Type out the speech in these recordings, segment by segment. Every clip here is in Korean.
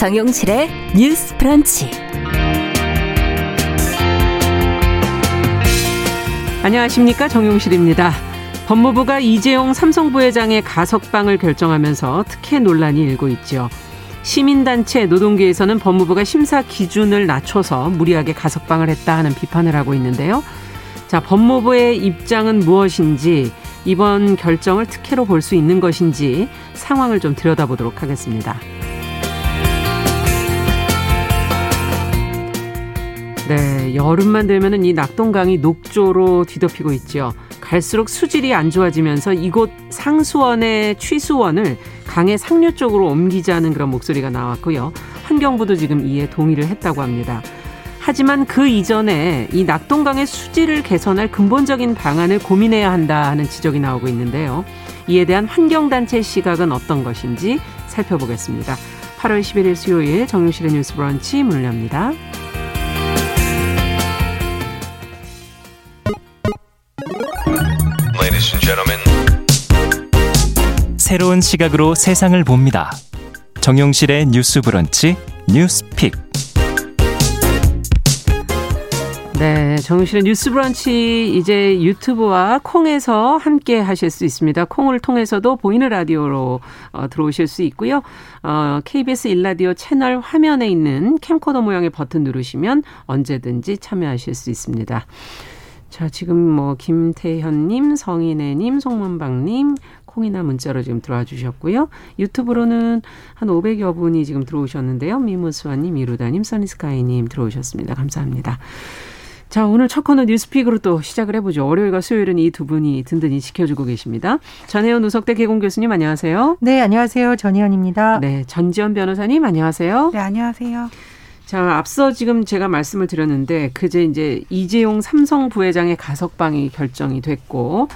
정용실의 뉴스 프런치. 안녕하십니까 정용실입니다. 법무부가 이재용 삼성 부회장의 가석방을 결정하면서 특혜 논란이 일고 있죠. 시민단체 노동계에서는 법무부가 심사 기준을 낮춰서 무리하게 가석방을 했다 하는 비판을 하고 있는데요. 자, 법무부의 입장은 무엇인지 이번 결정을 특혜로 볼 수 있는 것인지 상황을 좀 들여다보도록 하겠습니다. 네, 여름만 되면은 이 낙동강이 녹조로 뒤덮이고 있죠. 갈수록 수질이 안 좋아지면서 이곳 상수원의 취수원을 강의 상류 쪽으로 옮기자는 그런 목소리가 나왔고요. 환경부도 지금 이에 동의를 했다고 합니다. 하지만 그 이전에 이 낙동강의 수질을 개선할 근본적인 방안을 고민해야 한다 하는 지적이 나오고 있는데요. 이에 대한 환경단체 시각은 어떤 것인지 살펴보겠습니다. 8월 11일 수요일 정용실의 뉴스 브런치 문을 엽니다. 새로운 시각으로 세상을 봅니다. 정용실의 뉴스 브런치 뉴스픽. 네, 정용실의 뉴스 브런치 이제 유튜브와 콩에서 함께 하실 수 있습니다. 콩을 통해서도 보이는 라디오로 어, 들어오실 수 있고요. 어, KBS 일라디오 채널 화면에 있는 캠코더 모양의 버튼 누르시면 언제든지 참여하실 수 있습니다. 자, 지금 뭐 김태현님, 성인애님, 송문박님, 콩이나 문자로 지금 들어와 주셨고요. 유튜브로는 한 500여 분이 지금 들어오셨는데요. 미무수아님, 이루다님, 써니스카이님 들어오셨습니다. 감사합니다. 자, 오늘 첫 코너 뉴스픽으로 또 시작을 해보죠. 월요일과 수요일은 이 두 분이 든든히 지켜주고 계십니다. 전혜연 우석대 개공 교수님 안녕하세요. 네, 안녕하세요. 전혜연입니다. 네, 전지현 변호사님 안녕하세요. 네, 안녕하세요. 자, 앞서 지금 제가 말씀을 드렸는데 그제 이제 이재용 삼성 부회장의 가석방이 결정이 됐고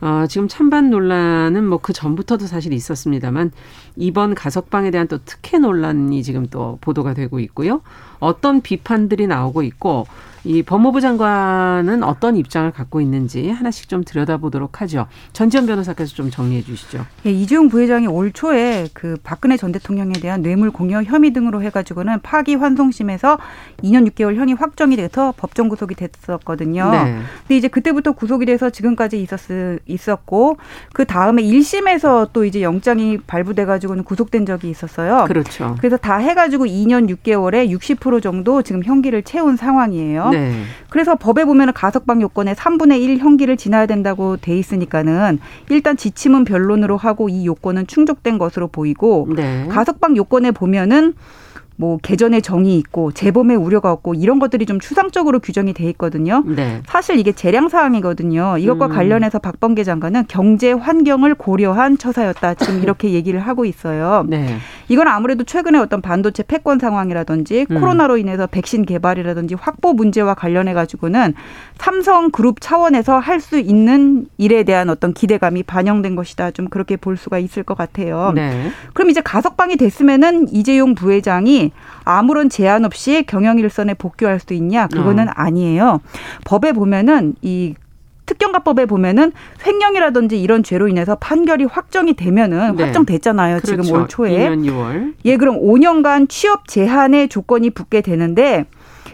어, 지금 찬반 논란은 뭐 그 전부터도 사실 있었습니다만 이번 가석방에 대한 또 특혜 논란이 지금 또 보도가 되고 있고요. 어떤 비판들이 나오고 있고 이 법무부 장관은 어떤 입장을 갖고 있는지 하나씩 좀 들여다보도록 하죠. 전지현 변호사께서 좀 정리해 주시죠. 예, 이재용 부회장이 올 초에 그 박근혜 전 대통령에 대한 뇌물 공여 혐의 등으로 해가지고는 파기환송심에서 2년 6개월 형이 확정이 돼서 법정 구속이 됐었거든요. 네. 근데 이제 그때부터 구속이 돼서 지금까지 있었 있었고 그 다음에 1심에서 또 이제 영장이 발부돼가지고는 구속된 적이 있었어요. 그렇죠. 그래서 다 해가지고 2년 6개월에 60% 정도 지금 형기를 채운 상황이에요. 네. 그래서 법에 보면은 가석방 요건에 3분의 1 형기를 지나야 된다고 돼 있으니까는 일단 지침은 변론으로 하고 이 요건은 충족된 것으로 보이고 네. 가석방 요건에 보면은 뭐 개전의 정이 있고 재범의 우려가 없고 이런 것들이 좀 추상적으로 규정이 돼 있거든요. 네. 사실 이게 재량 사항이거든요. 이것과 음. 관련해서 박범계 장관은 경제 환경을 고려한 처사였다. 지금 이렇게 얘기를 하고 있어요. 네. 이건 아무래도 최근에 어떤 반도체 패권 상황이라든지 음. 코로나로 인해서 백신 개발이라든지 확보 문제와 관련해 가지고는 삼성 그룹 차원에서 할 수 있는 일에 대한 어떤 기대감이 반영된 것이다. 좀 그렇게 볼 수가 있을 것 같아요. 네. 그럼 이제 가석방이 됐으면은 이재용 부회장이 아무런 제한 없이 경영 일선에 복귀할 수 있냐? 그거는 어. 아니에요. 법에 보면은 이 특경가법에 보면은 횡령이라든지 이런 죄로 인해서 판결이 확정이 되면은 네. 확정됐잖아요. 그렇죠. 지금 올 초에. 2년 6월. 예, 그럼 5년간 취업 제한의 조건이 붙게 되는데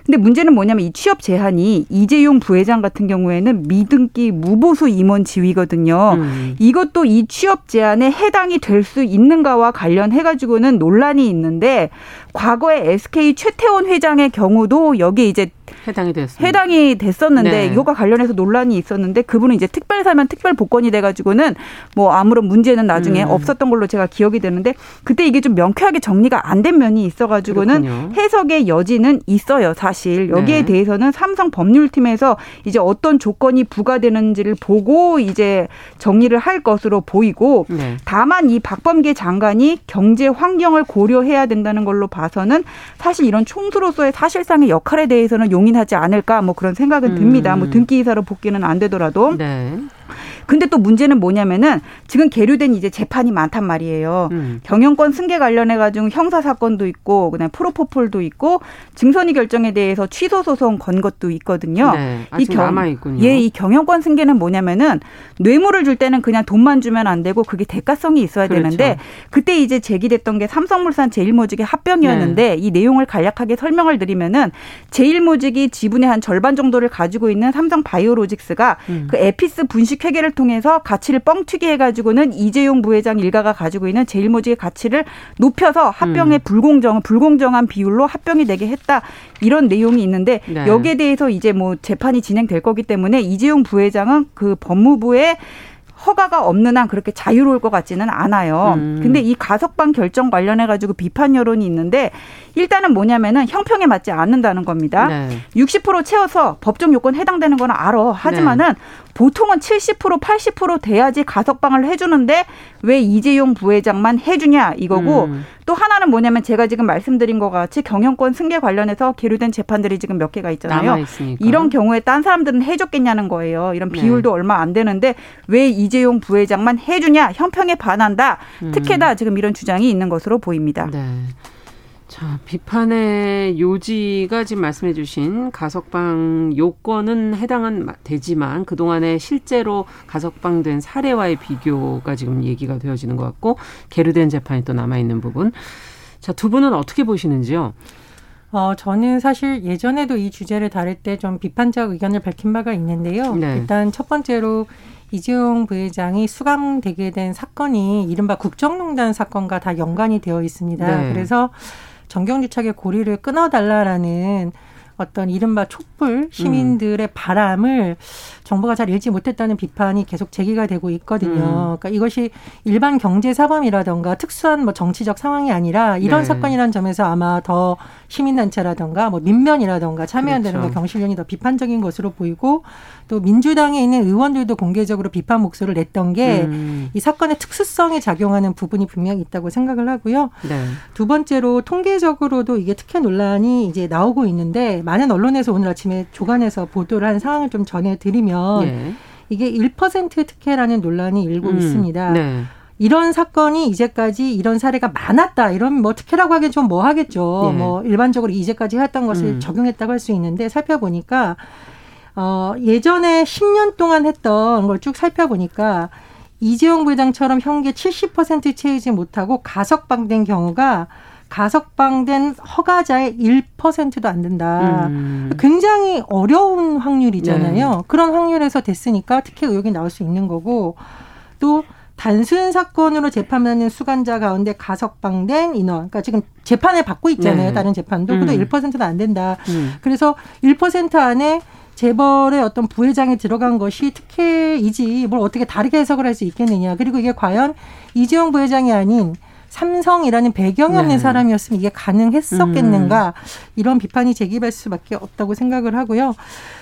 근데 문제는 뭐냐면 이 취업 제한이 이재용 부회장 같은 경우에는 미등기 무보수 임원 지위거든요. 음. 이것도 이 취업 제한에 해당이 될 수 있는가와 관련해 가지고는 논란이 있는데 과거에 SK 최태원 회장의 경우도 여기 이제 해당이 됐습니다. 해당이 됐었는데 네. 이거가 관련해서 논란이 있었는데 그분은 이제 특별 사면 특별 복권이 돼가지고는 뭐 아무런 문제는 나중에 음. 없었던 걸로 제가 기억이 되는데 그때 이게 좀 명쾌하게 정리가 안 된 면이 있어가지고는 그렇군요. 해석의 여지는 있어요 사실 여기에 네. 대해서는 삼성 법률팀에서 이제 어떤 조건이 부과되는지를 보고 이제 정리를 할 것으로 보이고 네. 다만 이 박범계 장관이 경제 환경을 고려해야 된다는 걸로 봐서는 사실 이런 총수로서의 사실상의 역할에 대해서는 용인하지 않을까 뭐 그런 생각은 듭니다. 뭐 음. 뭐 등기 이사로 복귀는 안 되더라도. 네. 근데 또 문제는 뭐냐면은 지금 계류된 이제 재판이 많단 말이에요. 음. 경영권 승계 관련해 가지고 형사 사건도 있고 그다음에 프로포폴도 있고 증선이 결정에 대해서 취소 소송 건 것도 있거든요. 네, 아직 이 경, 남아 있군요. 예, 이 경영권 승계는 뭐냐면은 뇌물을 줄 때는 그냥 돈만 주면 안 되고 그게 대가성이 있어야 그렇죠. 되는데 그때 이제 제기됐던 게 삼성물산 제일모직의 합병이었는데 네. 이 내용을 간략하게 설명을 드리면은 제일모직이 지분의 한 절반 정도를 가지고 있는 삼성 바이오로직스가 음. 그 에피스 분식 회계를 통해서 가치를 뻥튀기 해가지고는 이재용 부회장 일가가 가지고 있는 제일모직의 가치를 높여서 합병의 음. 불공정 불공정한 비율로 합병이 되게 했다 이런 내용이 있는데 네. 여기에 대해서 이제 뭐 재판이 진행될 거기 때문에 이재용 부회장은 그 법무부의 허가가 없는 한 그렇게 자유로울 것 같지는 않아요. 음. 근데 이 가석방 결정 관련해 가지고 비판 여론이 있는데 일단은 뭐냐면은 형평에 맞지 않는다는 겁니다. 네. 60% 채워서 법정 요건 해당되는 거는 알아. 하지만은 네. 보통은 70% 80% 돼야지 가석방을 해주는데 왜 이재용 부회장만 해주냐 이거고 음. 또 하나는 뭐냐면 제가 지금 말씀드린 것 같이 경영권 승계 관련해서 계류된 재판들이 지금 몇 개가 있잖아요. 이런 경우에 딴 사람들은 해줬겠냐는 거예요. 이런 네. 비율도 네. 얼마 안 되는데 왜 이재용 부회장만 해주냐 형평에 반한다. 음. 특혜다 지금 이런 주장이 있는 것으로 보입니다. 네. 자, 비판의 요지가 지금 말씀해 주신 가석방 요건은 해당은 되지만 그동안에 실제로 가석방된 사례와의 비교가 지금 얘기가 되어지는 것 같고 계류된 재판이 또 남아있는 부분. 자, 두 분은 어떻게 보시는지요? 어, 저는 사실 예전에도 이 주제를 다룰 때 좀 비판적 의견을 밝힌 바가 있는데요. 네. 일단 첫 번째로 이재용 부회장이 수감되게 된 사건이 이른바 국정농단 사건과 다 연관이 되어 있습니다. 네. 그래서 정경유착의 고리를 끊어달라라는 어떤 이른바 촛불 시민들의 음. 바람을 정부가 잘 읽지 못했다는 비판이 계속 제기가 되고 있거든요. 음. 그러니까 이것이 일반 경제 사범이라던가 특수한 뭐 정치적 상황이 아니라 이런 네. 사건이라는 점에서 아마 더 시민단체라던가 뭐 민면이라던가 참여한다는 그렇죠. 경실련이 더 비판적인 것으로 보이고 또 민주당에 있는 의원들도 공개적으로 비판 목소리를 냈던 게이 음. 사건의 특수성에 작용하는 부분이 분명히 있다고 생각을 하고요. 네. 두 번째로 통계적으로도 이게 특혜 논란이 이제 나오고 있는데 많은 언론에서 오늘 아침에 조간해서 보도를 한 상황을 좀 전해드리면 네. 이게 1% 특혜라는 논란이 일고 음. 있습니다. 네. 이런 사건이 이제까지 이런 사례가 많았다. 이런 뭐 특혜라고 하기엔 좀 뭐 하겠죠. 네. 뭐 일반적으로 이제까지 했던 것을 음. 적용했다고 할 수 있는데 살펴보니까 어, 예전에 10년 동안 했던 걸 쭉 살펴보니까 이재용 부회장처럼 현재 70% 채우지 못하고 가석방된 경우가 가석방된 허가자의 1%도 안 된다. 음. 굉장히 어려운 확률이잖아요. 네. 그런 확률에서 됐으니까 특혜 의혹이 나올 수 있는 거고 또 단순 사건으로 재판하는 수감자 가운데 가석방된 인원, 그러니까 지금 재판을 받고 있잖아요. 네. 다른 재판도. 음. 그도 1%도 안 된다. 음. 그래서 1% 안에 재벌의 어떤 부회장에 들어간 것이 특혜이지 뭘 어떻게 다르게 해석을 할 수 있겠느냐. 그리고 이게 과연 이재용 부회장이 아닌 삼성이라는 배경이 없는 네. 사람이었으면 이게 가능했었겠는가 음. 이런 비판이 제기될 수밖에 없다고 생각을 하고요.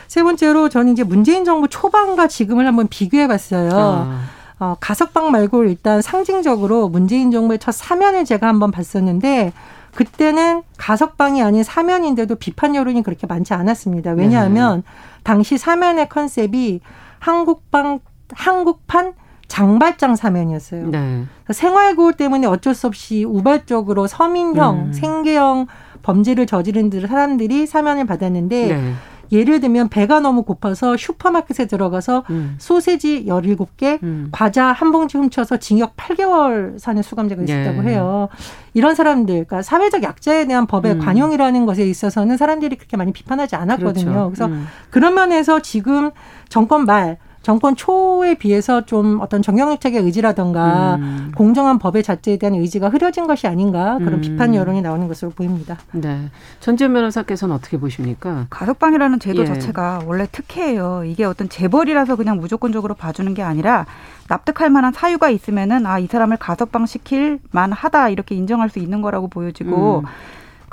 세 번째로 저는 이제 문재인 정부 초반과 지금을 한번 비교해 봤어요. 아. 어, 가석방 말고 일단 상징적으로 문재인 정부의 첫 사면을 제가 한번 봤었는데 그때는 가석방이 아닌 사면인데도 비판 여론이 그렇게 많지 않았습니다. 왜냐하면 네. 당시 사면의 컨셉이 한국방 한국판 장발장 사면이었어요. 네. 생활고울 때문에 어쩔 수 없이 우발적으로 서민형, 음. 생계형 범죄를 저지른 사람들이 사면을 받았는데 네. 예를 들면 배가 너무 고파서 슈퍼마켓에 들어가서 음. 소세지 17개, 음. 과자 한 봉지 훔쳐서 징역 8개월 사는 수감자가 있었다고 네. 해요. 이런 사람들, 그러니까 사회적 약자에 대한 법의 음. 관용이라는 것에 있어서는 사람들이 그렇게 많이 비판하지 않았거든요. 그렇죠. 그래서 음. 그런 면에서 지금 정권 말 정권 초에 비해서 좀 어떤 정경유착의 의지라던가 음. 공정한 법의 자체에 대한 의지가 흐려진 것이 아닌가 그런 음. 비판 여론이 나오는 것으로 보입니다. 네. 전지현 변호사께서는 어떻게 보십니까? 가석방이라는 제도 예. 자체가 원래 특혜예요. 이게 어떤 재벌이라서 그냥 무조건적으로 봐주는 게 아니라 납득할 만한 사유가 있으면은 아 이 사람을 가석방 시킬 만하다 이렇게 인정할 수 있는 거라고 보여지고 음.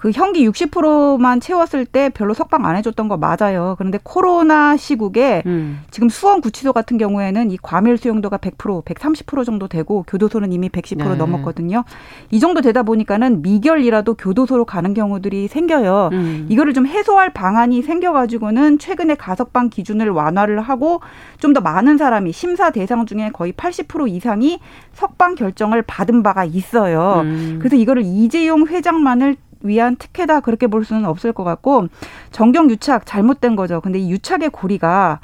그 형기 60%만 채웠을 때 별로 석방 안 해줬던 거 맞아요. 그런데 코로나 시국에 음. 지금 수원 구치소 같은 경우에는 이 과밀 수용도가 100%, 130% 정도 되고 교도소는 이미 110% 네. 넘었거든요. 이 정도 되다 보니까는 미결이라도 교도소로 가는 경우들이 생겨요. 음. 이거를 좀 해소할 방안이 생겨가지고는 최근에 가석방 기준을 완화를 하고 좀 더 많은 사람이 심사 대상 중에 거의 80% 이상이 석방 결정을 받은 바가 있어요. 음. 그래서 이거를 이재용 회장만을 위한 특혜다 그렇게 볼 수는 없을 것 같고 정경 유착 잘못된 거죠. 근데 이 유착의 고리가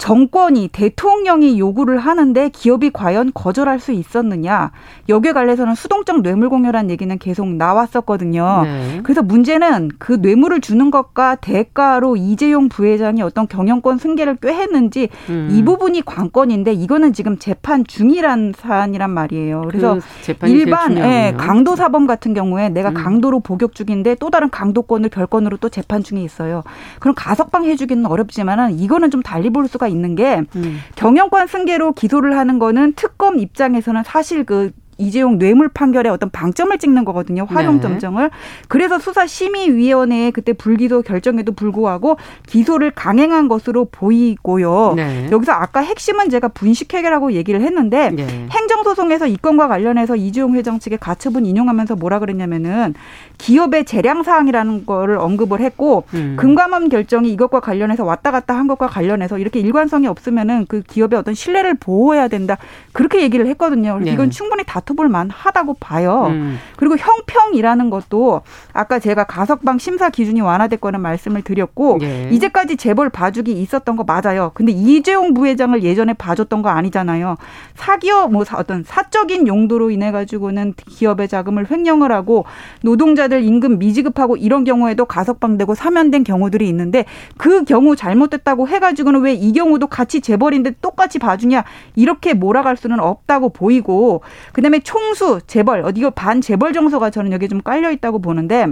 정권이 대통령이 요구를 하는데 기업이 과연 거절할 수 있었느냐 여기에 관해서는 수동적 뇌물 공여란 얘기는 계속 나왔었거든요. 네. 그래서 문제는 그 뇌물을 주는 것과 대가로 이재용 부회장이 어떤 경영권 승계를 꾀했는지 음. 이 부분이 관건인데 이거는 지금 재판 중이란 사안이란 말이에요. 그래서 그 일반 예, 강도 사범 같은 경우에 내가 음. 강도로 복역 중인데 또 다른 강도권을 별건으로 또 재판 중에 있어요. 그럼 가석방 해주기는 어렵지만은 이거는 좀 달리 볼 수가 있는 게 음. 경영권 승계로 기소를 하는 거는 특검 입장에서는 사실 그 이재용 뇌물 판결에 어떤 방점을 찍는 거거든요. 활용 점정을. 네. 그래서 수사 심의위원회에 그때 불기소 결정에도 불구하고 기소를 강행한 것으로 보이고요. 네. 여기서 아까 핵심은 제가 분식회계라고 얘기를 했는데 네. 행정소송에서 이 건과 관련해서 이재용 회장 측의 가처분 인용하면서 뭐라 그랬냐면은 기업의 재량 사항이라는 거를 언급을 했고 음. 금감원 결정이 이것과 관련해서 왔다 갔다 한 것과 관련해서 이렇게 일관성이 없으면은 그 기업의 어떤 신뢰를 보호해야 된다. 그렇게 얘기를 했거든요. 네. 이건 충분히 다퉈볼 만하다고 봐요. 음. 그리고 형평이라는 것도 아까 제가 가석방 심사 기준이 완화됐거는 말씀을 드렸고 네. 이제까지 재벌 봐주기 있었던 거 맞아요. 근데 이재용 부회장을 예전에 봐줬던 거 아니잖아요. 사기업 뭐 어떤 사적인 용도로 인해 가지고는 기업의 자금을 횡령을 하고 노동자 노동자들 임금 미지급하고 이런 경우에도 가석방되고 사면된 경우들이 있는데 그 경우 잘못됐다고 해가지고는 왜 이 경우도 같이 재벌인데 똑같이 봐주냐? 이렇게 몰아갈 수는 없다고 보이고 그다음에 총수 재벌 어디 이거 반 재벌 정서가 저는 여기 좀 깔려 있다고 보는데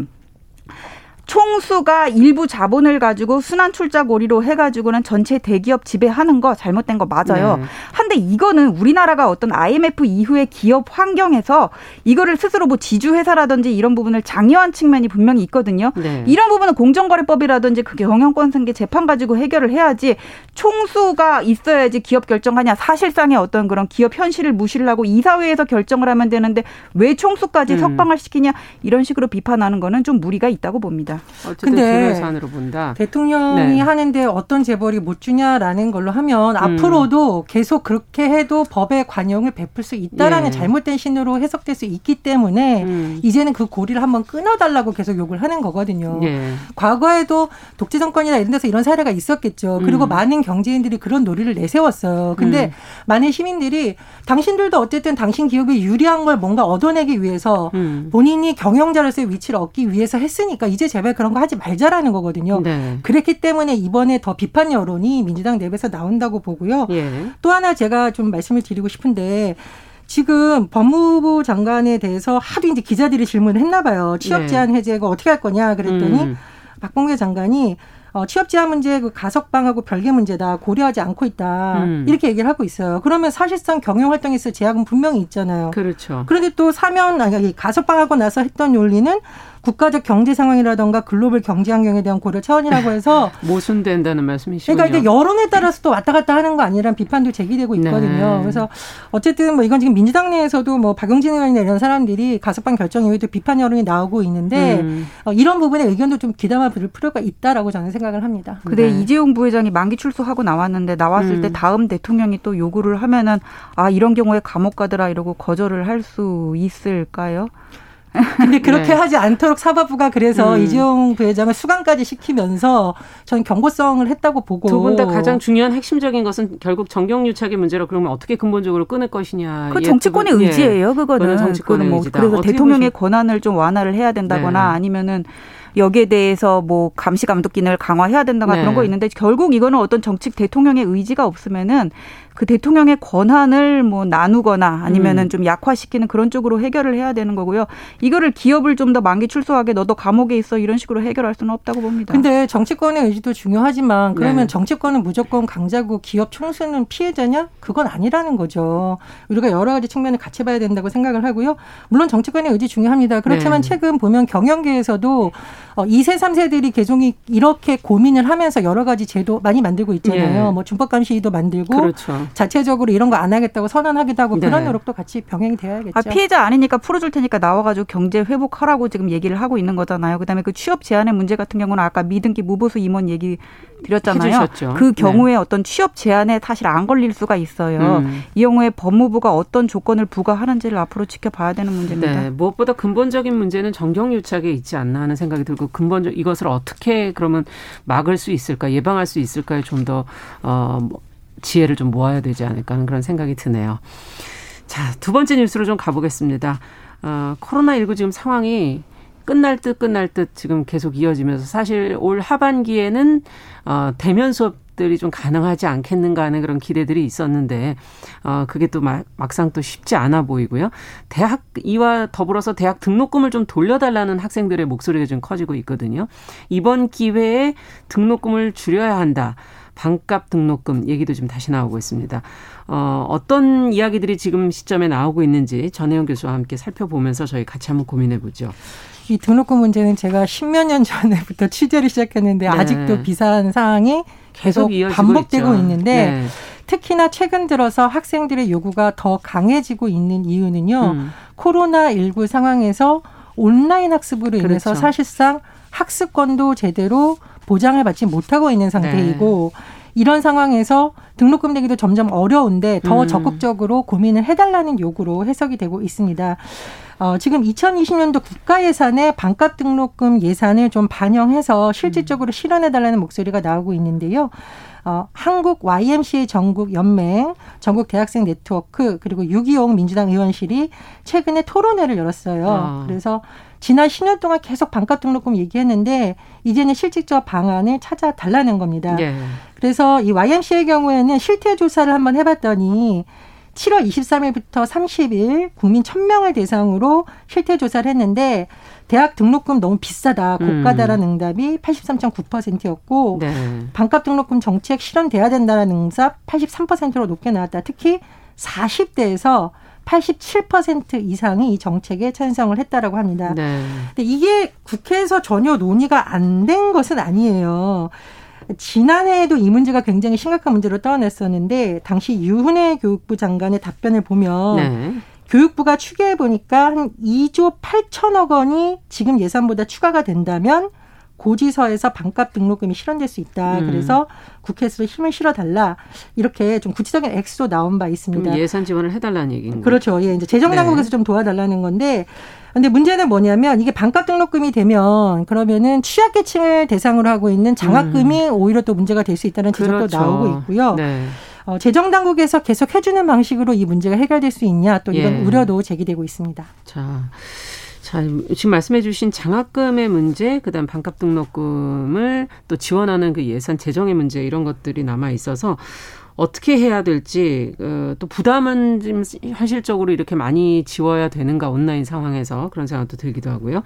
총수가 일부 자본을 가지고 순환 출자 고리로 해가지고는 전체 대기업 지배하는 거 잘못된 거 맞아요. 네. 한데 이거는 우리나라가 어떤 IMF 이후의 기업 환경에서 이거를 스스로 뭐 지주회사라든지 이런 부분을 장려한 측면이 분명히 있거든요. 네. 이런 부분은 공정거래법이라든지 그 경영권 승계 재판 가지고 해결을 해야지 총수가 있어야지 기업 결정하냐 사실상의 어떤 그런 기업 현실을 무시를 하고 이사회에서 결정을 하면 되는데 왜 총수까지 음. 석방을 시키냐 이런 식으로 비판하는 거는 좀 무리가 있다고 봅니다. 어쨌든 근데 사안으로 본다. 대통령이 네. 하는데 어떤 재벌이 못 주냐라는 걸로 하면 음. 앞으로도 계속 그렇게 해도 법의 관용을 베풀 수 있다라는 네. 잘못된 신호로 해석될 수 있기 때문에 음. 이제는 그 고리를 한번 끊어달라고 계속 욕을 하는 거거든요. 네. 과거에도 독재 정권이나 이런 데서 이런 사례가 있었겠죠. 그리고 음. 많은 경제인들이 그런 놀이를 내세웠어요. 근데 음. 많은 시민들이 당신들도 어쨌든 당신 기업에 유리한 걸 뭔가 얻어내기 위해서 음. 본인이 경영자로서의 위치를 얻기 위해서 했으니까 이제 제발 제발 그런 거 하지 말자라는 거거든요. 네. 그랬기 때문에 이번에 더 비판 여론이 민주당 내부에서 나온다고 보고요. 예. 또 하나 제가 좀 말씀을 드리고 싶은데 지금 법무부 장관에 대해서 하도 이제 기자들이 질문을 했나 봐요. 취업 네. 제한 해제가 어떻게 할 거냐 그랬더니 음. 박봉계 장관이 어, 취업 제한 문제 그 가석방하고 별개 문제다 고려하지 않고 있다 음. 이렇게 얘기를 하고 있어요. 그러면 사실상 경영 활동에서 제약은 분명히 있잖아요. 그렇죠. 그런데 또 사면 아니 가석방하고 나서 했던 논리는 국가적 경제 상황이라던가 글로벌 경제 환경에 대한 고려 차원이라고 해서 모순된다는 말씀이시죠. 그러니까 이게 여론에 따라서 또 왔다 갔다 하는 거 아니란 비판도 제기되고 네. 있거든요. 네. 그래서 어쨌든 뭐 이건 지금 민주당 내에서도 뭐 박용진 의원이나 이런 사람들이 가석방 결정 이후에도 비판 여론이 나오고 있는데 음. 어, 이런 부분에 의견도 좀 귀담아 들을 필요가 있다라고 저는 생각을 합니다. 근데 네. 이재용 부회장이 만기 출소하고 나왔는데 나왔을 음. 때 다음 대통령이 또 요구를 하면은 아 이런 경우에 감옥 가더라 이러고 거절을 할 수 있을까요? 근데 그렇게 네. 하지 않도록 사법부가 그래서 음. 이재용 부회장을 수감까지 시키면서 저는 경고성을 했다고 보고 두 분 다 가장 중요한 핵심적인 것은 결국 정경유착의 문제로 그러면 어떻게 근본적으로 끊을 것이냐. 그 정치권의 의지예요. 그거는. 정치권의 뭐 의지다. 그래서 대통령의 보시... 권한을 좀 완화를 해야 된다거나 네. 아니면은 여기에 대해서 뭐 감시 감독 기능을 강화해야 된다가 네. 그런 거 있는데 결국 이거는 어떤 정치 대통령의 의지가 없으면은 그 대통령의 권한을 뭐 나누거나 아니면은 음. 좀 약화시키는 그런 쪽으로 해결을 해야 되는 거고요. 이거를 기업을 좀 더 만기 출소하게 너도 감옥에 있어 이런 식으로 해결할 수는 없다고 봅니다. 근데 정치권의 의지도 중요하지만 그러면 네. 정치권은 무조건 강자고 기업 총수는 피해자냐? 그건 아니라는 거죠. 우리가 여러 가지 측면을 같이 봐야 된다고 생각을 하고요. 물론 정치권의 의지 중요합니다. 그렇지만 네. 최근 보면 경영계에서도 2세, 어, 3세들이 계속 이렇게 고민을 하면서 여러 가지 제도 많이 만들고 있잖아요. 네. 뭐 준법 감시도 만들고 그렇죠. 자체적으로 이런 거 안 하겠다고 선언하기도 하고 네. 그런 노력도 같이 병행이 되어야겠죠. 아, 피해자 아니니까 풀어줄 테니까 나와가지고 경제 회복하라고 지금 얘기를 하고 있는 거잖아요. 그다음에 그 취업 제한의 문제 같은 경우는 아까 미등기 무보수 임원 얘기 드렸잖아요. 해주셨죠. 그 네. 경우에 네. 어떤 취업 제한에 사실 안 걸릴 수가 있어요. 음. 이 경우에 법무부가 어떤 조건을 부과하는지를 앞으로 지켜봐야 되는 문제입니다. 네. 무엇보다 근본적인 문제는 정경유착에 있지 않나 하는 생각이 들고 근본적 이것을 어떻게 그러면 막을 수 있을까 예방할 수 있을까에 좀더 어, 뭐 지혜를 좀 모아야 되지 않을까 하는 그런 생각이 드네요. 자, 두 번째 뉴스로 좀 가보겠습니다. 어, 코로나19 지금 상황이 끝날 듯 끝날 듯 지금 계속 이어지면서 사실 올 하반기에는 어, 대면 수업들이 좀 가능하지 않겠는가 하는 그런 기대들이 있었는데 어, 그게 또 막, 막상 또 쉽지 않아 보이고요. 대학 이와 더불어서 대학 등록금을 좀 돌려달라는 학생들의 목소리가 좀 커지고 있거든요. 이번 기회에 등록금을 줄여야 한다. 반값 등록금 얘기도 좀 다시 나오고 있습니다. 어, 어떤 이야기들이 지금 시점에 나오고 있는지 전혜영 교수와 함께 살펴보면서 저희 같이 한번 고민해 보죠. 이 등록금 문제는 제가 십몇 년 전에부터 취재를 시작했는데 네. 아직도 비슷한 사항이 계속, 계속 반복되고 있죠. 있는데 네. 특히나 최근 들어서 학생들의 요구가 더 강해지고 있는 이유는요. 음. 코로나19 상황에서 온라인 학습으로 인해서 그렇죠. 사실상 학습권도 제대로 보장을 받지 못하고 있는 상태이고 네. 이런 상황에서 등록금 내기도 점점 어려운데 더 음. 적극적으로 고민을 해달라는 요구로 해석이 되고 있습니다. 어, 지금 2020년도 국가 예산에 반값 등록금 예산을 좀 반영해서 실질적으로 실현해달라는 목소리가 나오고 있는데요. 어, 한국 YMCA 전국 연맹, 전국 대학생 네트워크 그리고 6.25 민주당 의원실이 최근에 토론회를 열었어요. 어. 그래서 지난 10년 동안 계속 반값 등록금 얘기했는데 이제는 실질적 방안을 찾아 달라는 겁니다. 네. 그래서 이 YMC의 경우에는 실태 조사를 한번 해봤더니 7월 23일부터 30일 국민 1000명을 대상으로 실태 조사를 했는데 대학 등록금 너무 비싸다, 고가다라는 음. 응답이 83.9%였고 네. 반값 등록금 정책 실현돼야 된다는 응답 83%로 높게 나왔다. 특히 40대에서 87% 이상이 이 정책에 찬성을 했다라고 합니다. 네. 근데 이게 국회에서 전혀 논의가 안 된 것은 아니에요. 지난해에도 이 문제가 굉장히 심각한 문제로 떠안았었는데 당시 유은혜 교육부 장관의 답변을 보면 네. 교육부가 추계해 보니까 한 2조 8천억 원이 지금 예산보다 추가가 된다면 고지서에서 반값 등록금이 실현될 수 있다. 음. 그래서 국회에서 힘을 실어달라. 이렇게 좀 구체적인 액수도 나온 바 있습니다. 예산 지원을 해달라는 얘기인가요? 그렇죠. 예, 이제 재정당국에서 네. 좀 도와달라는 건데. 근데 문제는 뭐냐면 이게 반값 등록금이 되면 그러면은 취약계층을 대상으로 하고 있는 장학금이 음. 오히려 또 문제가 될 수 있다는 지적도 그렇죠. 나오고 있고요. 네. 어, 재정 당국에서 계속 해주는 방식으로 이 문제가 해결될 수 있냐 또 이런 예. 우려도 제기되고 있습니다. 자. 자, 지금 말씀해 주신 장학금의 문제, 그다음 반값 등록금을 또 지원하는 그 예산 재정의 문제 이런 것들이 남아 있어서 어떻게 해야 될지 어, 또 부담은 좀 현실적으로 이렇게 많이 지워야 되는가 온라인 상황에서 그런 생각도 들기도 하고요.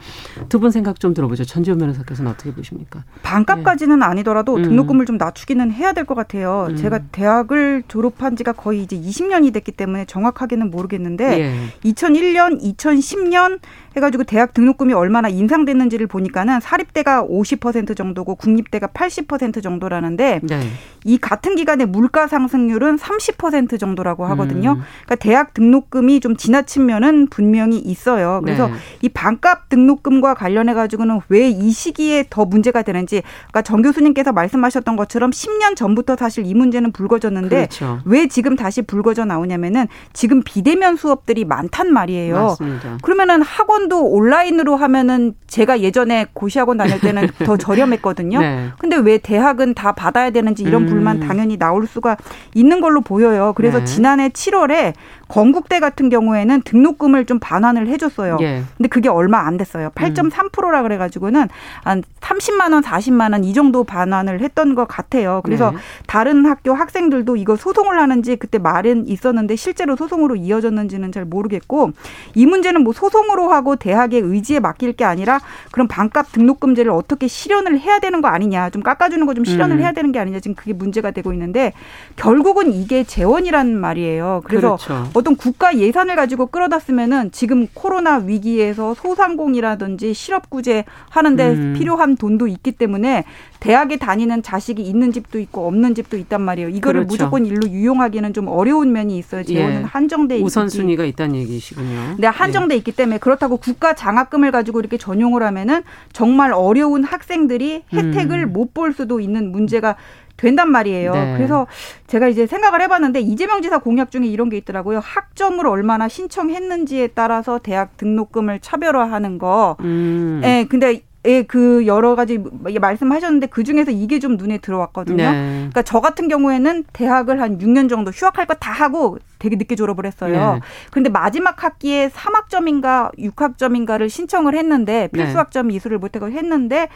두 분 생각 좀 들어보죠. 전지현 변호사께서는 어떻게 보십니까? 반값까지는 네. 아니더라도 음. 등록금을 좀 낮추기는 해야 될 것 같아요. 음. 제가 대학을 졸업한 지가 거의 이제 20년이 됐기 때문에 정확하게는 모르겠는데 예. 2001년, 2010년 해가지고 대학 등록금이 얼마나 인상됐는지를 보니까는 사립대가 50% 정도고 국립대가 80% 정도라는데 네. 이 같은 기간에 물가 상승률은 30% 정도라고 하거든요. 음. 그러니까 대학 등록금이 좀 지나친 면은 분명히 있어요. 그래서 네. 이 반값 등록금과 관련해 가지고는 왜 이 시기에 더 문제가 되는지 그러니까 정 교수님께서 말씀하셨던 것처럼 10년 전부터 사실 이 문제는 불거졌는데 그렇죠. 왜 지금 다시 불거져 나오냐면은 지금 비대면 수업들이 많단 말이에요. 맞습니다. 그러면은 학원 학원도 온라인으로 하면은 제가 예전에 고시학원 다닐 때는 더 저렴했거든요. 네. 근데 왜 대학은 다 받아야 되는지 이런 불만 음. 당연히 나올 수가 있는 걸로 보여요. 그래서 네. 지난해 7월에 건국대 같은 경우에는 등록금을 좀 반환을 해줬어요. 예. 근데 그게 얼마 안 됐어요. 8.3%라 음. 그래가지고는 한 30만 원, 40만 원 이 정도 반환을 했던 것 같아요. 그래서 네. 다른 학교 학생들도 이거 소송을 하는지 그때 말은 있었는데 실제로 소송으로 이어졌는지는 잘 모르겠고 이 문제는 뭐 소송으로 하고 대학의 의지에 맡길 게 아니라 그럼 반값 등록금제를 어떻게 실현을 해야 되는 거 아니냐, 좀 깎아주는 거 좀 실현을 음. 해야 되는 게 아니냐 지금 그게 문제가 되고 있는데 결국은 이게 재원이란 말이에요. 그래서 그렇죠. 어떤 국가 예산을 가지고 끌어다 쓰면은 지금 코로나 위기에서 소상공이라든지 실업구제 하는데 음. 필요한 돈도 있기 때문에 대학에 다니는 자식이 있는 집도 있고 없는 집도 있단 말이에요. 이거를 그렇죠. 무조건 일로 유용하기는 좀 어려운 면이 있어요. 재원은 예. 한정돼 우선순위가 있다는 얘기시군요. 네, 한정돼 예. 있기 때문에 그렇다고 국가 장학금을 가지고 이렇게 전용을 하면은 정말 어려운 학생들이 혜택을 음. 못볼 수도 있는 문제가 된단 말이에요. 네. 그래서 제가 이제 생각을 해봤는데 이재명 지사 공약 중에 이런 게 있더라고요. 학점을 얼마나 신청했는지에 따라서 대학 등록금을 차별화하는 거. 음. 예, 근데 예, 그 여러 가지 말씀하셨는데 그 중에서 이게 좀 눈에 들어왔거든요. 네. 그러니까 저 같은 경우에는 대학을 한 6년 정도 휴학할 거 다 하고 되게 늦게 졸업을 했어요. 네. 그런데 마지막 학기에 3학점인가 6학점인가를 신청을 했는데 필수 학점 네. 이수를 못하고 했는데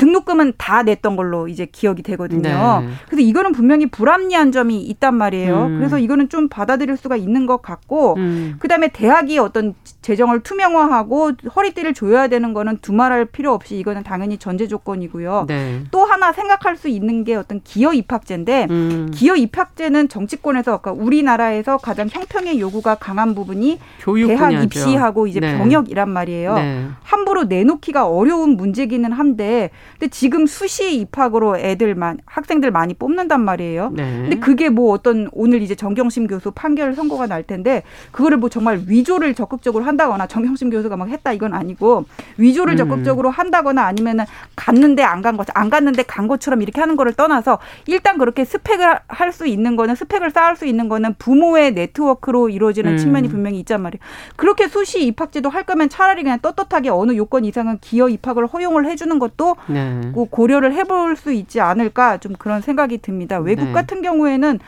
등록금은 다 냈던 걸로 이제 기억이 되거든요. 네. 그래서 이거는 분명히 불합리한 점이 있단 말이에요. 음. 그래서 이거는 좀 받아들일 수가 있는 것 같고, 음. 그 다음에 대학이 어떤 재정을 투명화하고 허리띠를 조여야 되는 거는 두말할 필요 없이 이거는 당연히 전제 조건이고요. 네. 또 하나 생각할 수 있는 게 어떤 기여 입학제인데, 음. 기여 입학제는 정치권에서 아까 우리나라에서 가장 형평의 요구가 강한 부분이 대학 분야죠. 입시하고 이제 네. 병역이란 말이에요. 네. 함부로 내놓기가 어려운 문제기는 한데 근데 지금 수시 입학으로 애들만 학생들 많이 뽑는단 말이에요. 네. 근데 그게 뭐 어떤 오늘 이제 정경심 교수 판결 선고가 날 텐데 그거를 뭐 정말 위조를 적극적으로 한다거나 정경심 교수가 막 했다 이건 아니고 위조를 음. 적극적으로 한다거나 아니면은 갔는데 안 간 것, 안 갔는데 간 것처럼 이렇게 하는 거를 떠나서 일단 그렇게 스펙을 할 수 있는 거는 스펙을 쌓을 수 있는 거는 부모의 네트워크로 이루어지는 음. 측면이 분명히 있단 말이에요. 그렇게 수시 입학제도 할 거면 차라리 그냥 떳떳하게 어느 요건 이상은 기여 입학을 허용을 해주는 것도 네. 고려를 해볼 수 있지 않을까 좀 그런 생각이 듭니다. 외국 네. 같은 경우에는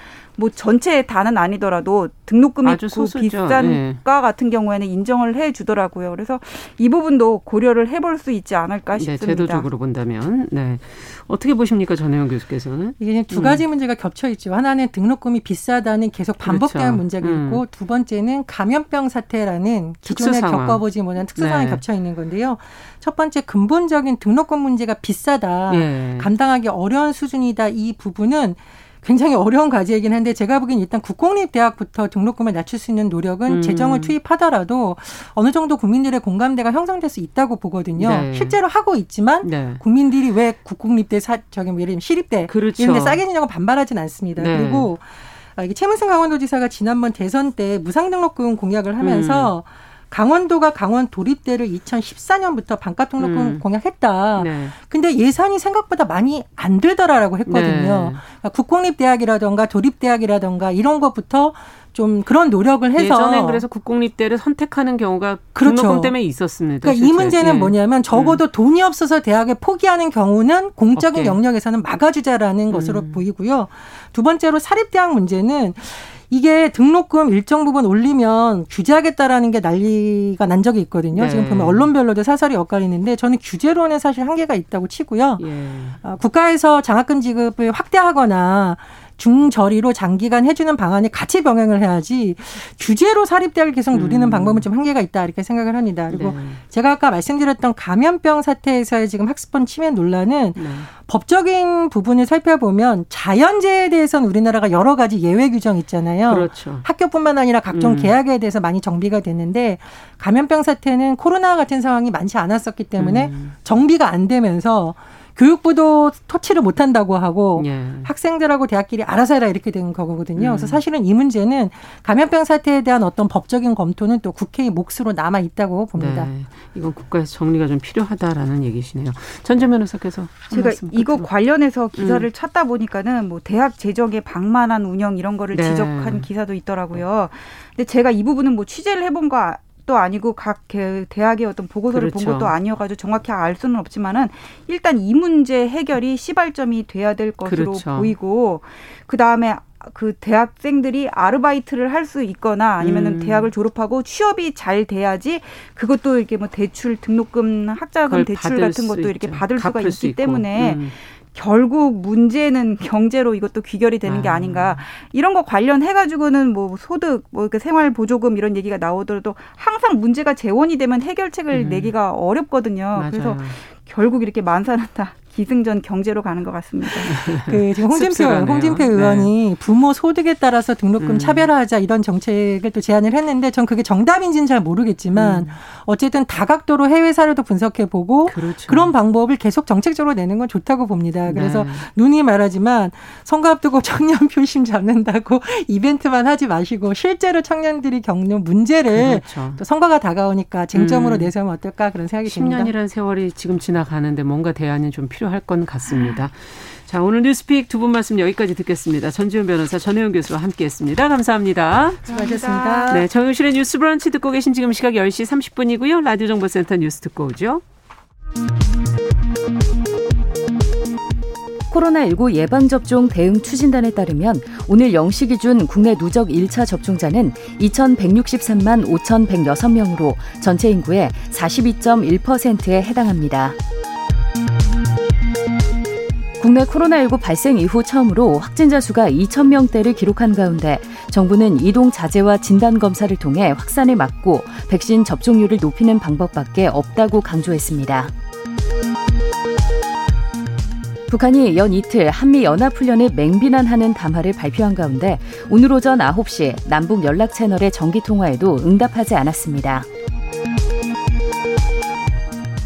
뭐 전체 다는 아니더라도 등록금이 비싼 네. 가 같은 경우에는 인정을 해 주더라고요. 그래서 이 부분도 고려를 해볼 수 있지 않을까 네, 싶습니다. 네, 제도적으로 본다면. 네. 어떻게 보십니까, 전혜영 교수께서는? 이게 두 가지 음. 문제가 겹쳐 있죠. 하나는 등록금이 비싸다는 계속 반복되는 그렇죠. 문제가 음. 있고 두 번째는 감염병 사태라는 기존에 겪어보지 못한 특수상황이 네. 겹쳐 있는 건데요. 첫 번째 근본적인 등록금 문제가 비싸다, 네. 감당하기 어려운 수준이다 이 부분은 굉장히 어려운 과제이긴 한데 제가 보기엔 일단 국공립대학부터 등록금을 낮출 수 있는 노력은 음. 재정을 투입하더라도 어느 정도 국민들의 공감대가 형성될 수 있다고 보거든요. 네. 실제로 하고 있지만 네. 국민들이 왜 국공립대 사 저기 뭐 예를 들면 시립대 그렇죠. 이런 데 싸게 지냐고 반발하진 않습니다. 네. 그리고 아, 이게 최문순 강원도지사가 지난번 대선 때 무상등록금 공약을 하면서 음. 강원도가 강원 도립대를 2014년부터 반값 등록금 음. 공약했다. 네. 근데 예산이 생각보다 많이 안 들더라라고 했거든요. 네. 그러니까 국공립대학이라던가 도립대학이라던가 이런 것부터 좀 그런 노력을 해서 예전에 그래서 국공립대를 선택하는 경우가 그렇죠. 등록금 때문에 있었습니다. 그러니까 이 문제는 예. 뭐냐면 적어도 음. 돈이 없어서 대학을 포기하는 경우는 공적인 오케이. 영역에서는 막아주자라는 음. 것으로 보이고요. 두 번째로 사립대학 문제는 이게 등록금 일정 부분 올리면 규제하겠다라는 게 난리가 난 적이 있거든요. 네. 지금 보면 언론별로도 사설이 엇갈리는데 저는 규제론에 사실 한계가 있다고 치고요. 예. 어, 국가에서 장학금 지급을 확대하거나 중저리로 장기간 해주는 방안이 같이 병행을 해야지 규제로 사립대학을 계속 누리는 음. 방법은 좀 한계가 있다 이렇게 생각을 합니다. 그리고 네. 제가 아까 말씀드렸던 감염병 사태에서의 지금 학습권 침해 논란은 네. 법적인 부분을 살펴보면 자연재해에 대해서는 우리나라가 여러 가지 예외 규정 있잖아요. 그렇죠. 학교뿐만 아니라 각종 음. 계약에 대해서 많이 정비가 됐는데 감염병 사태는 코로나 같은 상황이 많지 않았었기 때문에 음. 정비가 안 되면서 교육부도 터치를 못 한다고 하고 예. 학생들하고 대학끼리 알아서 해라 이렇게 된 거거든요. 음. 그래서 사실은 이 문제는 감염병 사태에 대한 어떤 법적인 검토는 또 국회의 몫으로 남아 있다고 봅니다. 네. 이건 국가에서 정리가 좀 필요하다라는 얘기시네요. 전재 변호사께서 제가 이거 관련해서 기사를 음. 찾다 보니까는 뭐 대학 재정의 방만한 운영 이런 거를 네. 지적한 기사도 있더라고요. 근데 제가 이 부분은 뭐 취재를 해본 거 또 아니고 각 대학의 어떤 보고서를 그렇죠. 본 것도 아니어가지고 정확히 알 수는 없지만은 일단 이 문제 해결이 시발점이 돼야 될 것으로 그렇죠. 보이고 그 다음에 그 대학생들이 아르바이트를 할 수 있거나 아니면은 음. 대학을 졸업하고 취업이 잘 돼야지 그것도 이렇게 뭐 대출 등록금 학자금 대출 같은 것도 이렇게 받을 수가 있기 때문에 음. 결국 문제는 경제로 이것도 귀결이 되는 게 아. 아닌가 이런 거 관련해 가지고는 뭐 소득 뭐그 생활 보조금 이런 얘기가 나오더라도 항상 문제가 재원이 되면 해결책을 음. 내기가 어렵거든요. 맞아요. 그래서 결국 이렇게 만사는 다 기승전 경제로 가는 것 같습니다. 그 지금 홍진표 홍진표 의원이 네. 부모 소득에 따라서 등록금 음. 차별화하자 이런 정책을 또 제안을 했는데 전 그게 정답인지는 잘 모르겠지만 음. 어쨌든 다각도로 해외 사례도 분석해 보고 그렇죠. 그런 방법을 계속 정책적으로 내는 건 좋다고 봅니다. 그래서 네. 눈이 말하지만 선거 앞두고 청년 표심 잡는다고 이벤트만 하지 마시고 실제로 청년들이 겪는 문제를 그렇죠. 또 선거가 다가오니까 쟁점으로 음. 내세우면 어떨까 그런 생각이 10년이라는 듭니다. 10년이라는 세월이 지금 지나가는데 뭔가 대안이 좀 필요 필요할 것 같습니다. 자, 오늘 뉴스픽 두 분 말씀 여기까지 듣겠습니다. 전지훈 변호사, 전혜영 교수와 함께 했습니다. 감사합니다. 수고하셨습니다. 네, 정영실의 뉴스 브런치 듣고 계신 지금 시각 10시 30분이고요. 라디오 정보센터 뉴스 듣고 오죠. 코로나19 예방접종 대응 추진단에 따르면 오늘 0시 기준 국내 누적 1차 접종자는 2,163만 5,106명으로 전체 인구의 42.1%에 해당합니다. 국내 코로나19 발생 이후 처음으로 확진자 수가 2,000명대를 기록한 가운데 정부는 이동 자제와 진단 검사를 통해 확산을 막고 백신 접종률을 높이는 방법밖에 없다고 강조했습니다. 북한이 연 이틀 한미 연합훈련을 맹비난하는 담화를 발표한 가운데 오늘 오전 9시 남북 연락 채널의 정기 통화에도 응답하지 않았습니다.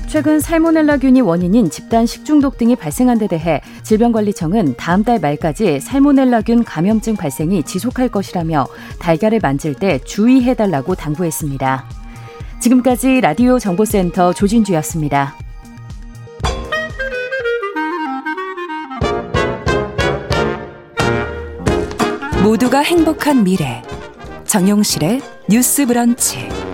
최근 살모넬라균이 원인인 집단 식중독 등이 발생한 데 대해 질병관리청은 다음 달 말까지 살모넬라균 감염증 발생이 지속할 것이라며 달걀을 만질 때 주의해달라고 당부했습니다. 지금까지 라디오 정보센터 조진주였습니다. 모두가 행복한 미래 정용실의 뉴스 브런치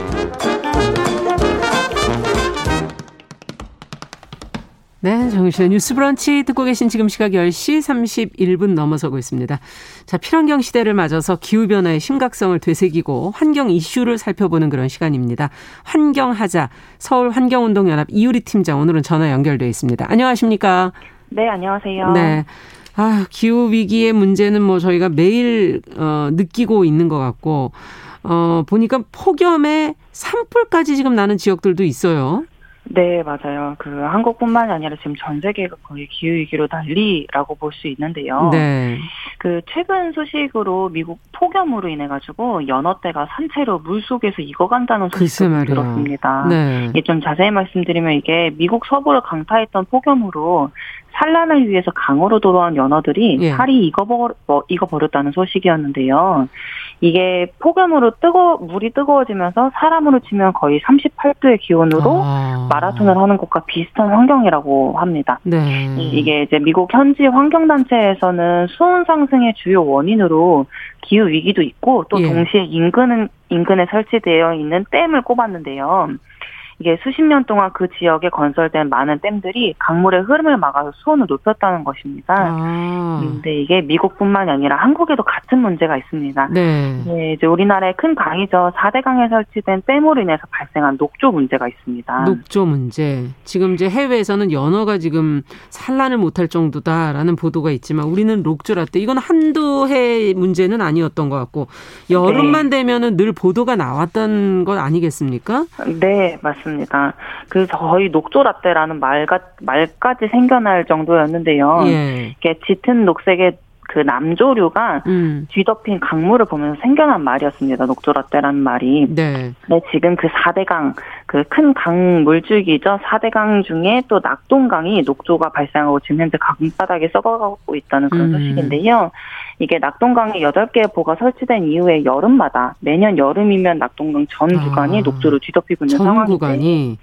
네, 정신의 뉴스 브런치 듣고 계신 지금 시각 10시 31분 넘어서고 있습니다. 자, 필환경 시대를 맞아서 기후변화의 심각성을 되새기고 환경 이슈를 살펴보는 그런 시간입니다. 환경하자 서울 환경운동연합 이유리 팀장 오늘은 전화 연결돼 있습니다. 안녕하십니까? 네, 안녕하세요. 네. 아, 기후 위기의 문제는 뭐 저희가 매일 어 느끼고 있는 것 같고 어 보니까 폭염에 산불까지 지금 나는 지역들도 있어요. 네, 맞아요. 그 한국뿐만이 아니라 지금 전 세계가 거의 기후 위기로 난리라고 볼 수 있는데요. 네. 그 최근 소식으로 미국 폭염으로 인해 가지고 연어대가 산채로 물 속에서 익어간다는 소식을 들었습니다. 네. 이게 좀 자세히 말씀드리면 이게 미국 서부를 강타했던 폭염으로 산란을 위해서 강으로 돌아온 연어들이 예. 살이 익어버, 뭐, 익어버렸다는 소식이었는데요. 이게 폭염으로 뜨거, 물이 뜨거워지면서 사람으로 치면 거의 38도의 기온으로 아. 마라톤을 하는 것과 비슷한 환경이라고 합니다. 네. 이게 이제 미국 현지 환경단체에서는 수온 상승의 주요 원인으로 기후 위기도 있고 또 예. 동시에 인근은, 인근에 설치되어 있는 댐을 꼽았는데요. 이게 수십 년 동안 그 지역에 건설된 많은 댐들이 강물의 흐름을 막아서 수온을 높였다는 것입니다. 아. 근데 이게 미국뿐만이 아니라 한국에도 같은 문제가 있습니다. 네. 네 이제 우리나라의 큰 강이죠. 4대 강에 설치된 댐으로 인해서 발생한 녹조 문제가 있습니다. 녹조 문제. 지금 이제 해외에서는 연어가 지금 산란을 못할 정도다라는 보도가 있지만 우리는 녹조라때 이건 한두 해 문제는 아니었던 것 같고 여름만 네. 되면은 늘 보도가 나왔던 것 아니겠습니까? 네, 맞습니다. 있습니다. 그 거의 녹조라떼라는 말가, 말까지 생겨날 정도였는데요. 예. 이게 짙은 녹색의 그 남조류가 음. 뒤덮인 강물을 보면서 생겨난 말이었습니다. 녹조라떼라는 말이. 네. 네, 지금 그 4대강, 그 큰 강 물줄기죠. 4대강 중에 또 낙동강이 녹조가 발생하고 지금 현재 강바닥에 썩어가고 있다는 그런 음. 소식인데요. 이게 낙동강에 8개의 보가 설치된 이후에 여름마다 매년 여름이면 낙동강 전 아. 구간이 아, 녹조로 뒤덮이고 있는 상황인데. 구간이?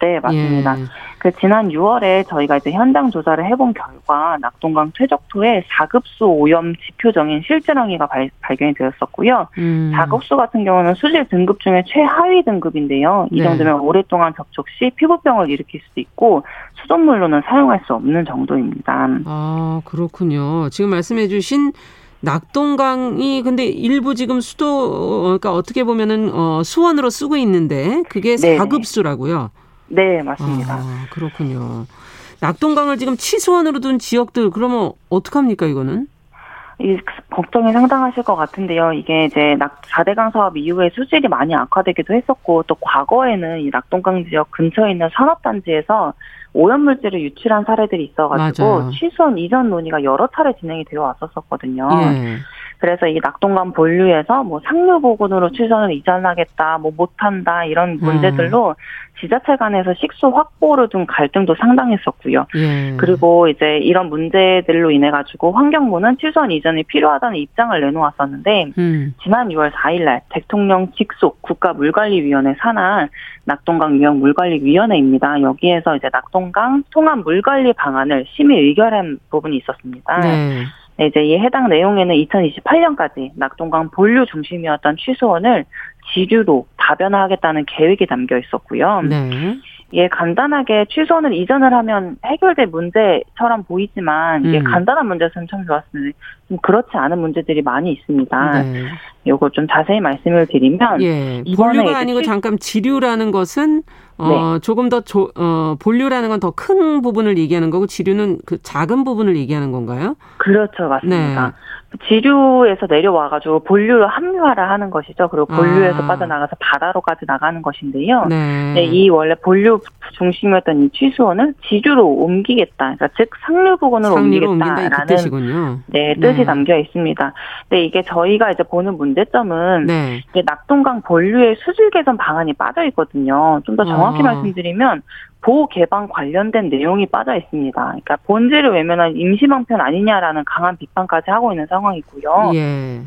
네, 맞습니다. 예. 그 지난 6월에 저희가 이제 현장 조사를 해본 결과 낙동강 퇴적토에 4급수 오염 지표정인 실제랑이가 발, 견이 되었었고요. 음. 4급수 같은 경우는 수질 등급 중에 최하위 등급인데요. 이 네. 정도면 오랫동안 접촉 시 피부병을 일으킬 수도 있고 수돗물로는 사용할 수 없는 정도입니다. 아, 그렇군요. 지금 말씀해 주신 낙동강이 근데 일부 지금 수도 그러니까 어떻게 보면은 어 수원으로 쓰고 있는데 그게 네 4급수라고요. 네, 맞습니다. 아, 그렇군요. 낙동강을 지금 치수원으로 둔 지역들 그러면 어떡합니까 이거는? 이 걱정이 상당하실 것 같은데요. 이게 이제 낙 4대강 사업 이후에 수질이 많이 악화되기도 했었고 또 과거에는 이 낙동강 지역 근처에 있는 산업단지에서 오염물질을 유출한 사례들이 있어가지고 맞아요. 취소원 이전 논의가 여러 차례 진행이 되어 왔었었거든요. 예. 그래서 이 낙동강 본류에서 뭐 상류 부근으로 취소원을 이전하겠다, 뭐 못한다 이런 문제들로 음. 지자체 간에서 식수 확보를 둔 갈등도 상당했었고요. 예. 그리고 이제 이런 문제들로 인해 가지고 환경부는 취소원 이전이 필요하다는 입장을 내놓았었는데 음. 지난 6월 4일날 대통령 직속 국가물관리위원회 산하 낙동강 유형 물관리위원회입니다. 여기에서 이제 낙동강 통합 물관리 방안을 심의 의결한 부분이 있었습니다. 네. 네, 이제 이 해당 내용에는 2028년까지 낙동강 본류 중심이었던 취소원을 지류로 다변화하겠다는 계획이 담겨 있었고요. 네. 이게 간단하게 취소는 이전을 하면 해결될 문제처럼 보이지만 이게 음. 간단한 문제였으면 참 좋았는데 좀 그렇지 않은 문제들이 많이 있습니다. 네. 요거 좀 자세히 말씀을 드리면 예. 본류가 아니고 잠깐 지류라는 것은 어 네. 조금 더 조, 어 본류라는 건 더 큰 부분을 얘기하는 거고 지류는 그 작은 부분을 얘기하는 건가요? 그렇죠, 맞습니다. 네. 지류에서 내려와가지고 본류를 합류하라 하는 것이죠. 그리고 본류에서 아. 빠져나가서 바다로까지 나가는 것인데요. 네. 네, 이 원래 본류 중심이었던 이 취수원을 지류로 옮기겠다. 그러니까 즉 상류 부근으로 옮기겠다라는 그 네, 뜻이 네. 담겨 있습니다. 근데 이게 저희가 이제 보는 문제점은 네. 이게 낙동강 본류의 수질 개선 방안이 빠져 있거든요. 좀 더 정확히 아. 말씀드리면 보호 개방 관련된 내용이 빠져 있습니다. 그러니까 본질을 외면한 임시방편 아니냐라는 강한 비판까지 하고 있는 상황이고요. 예.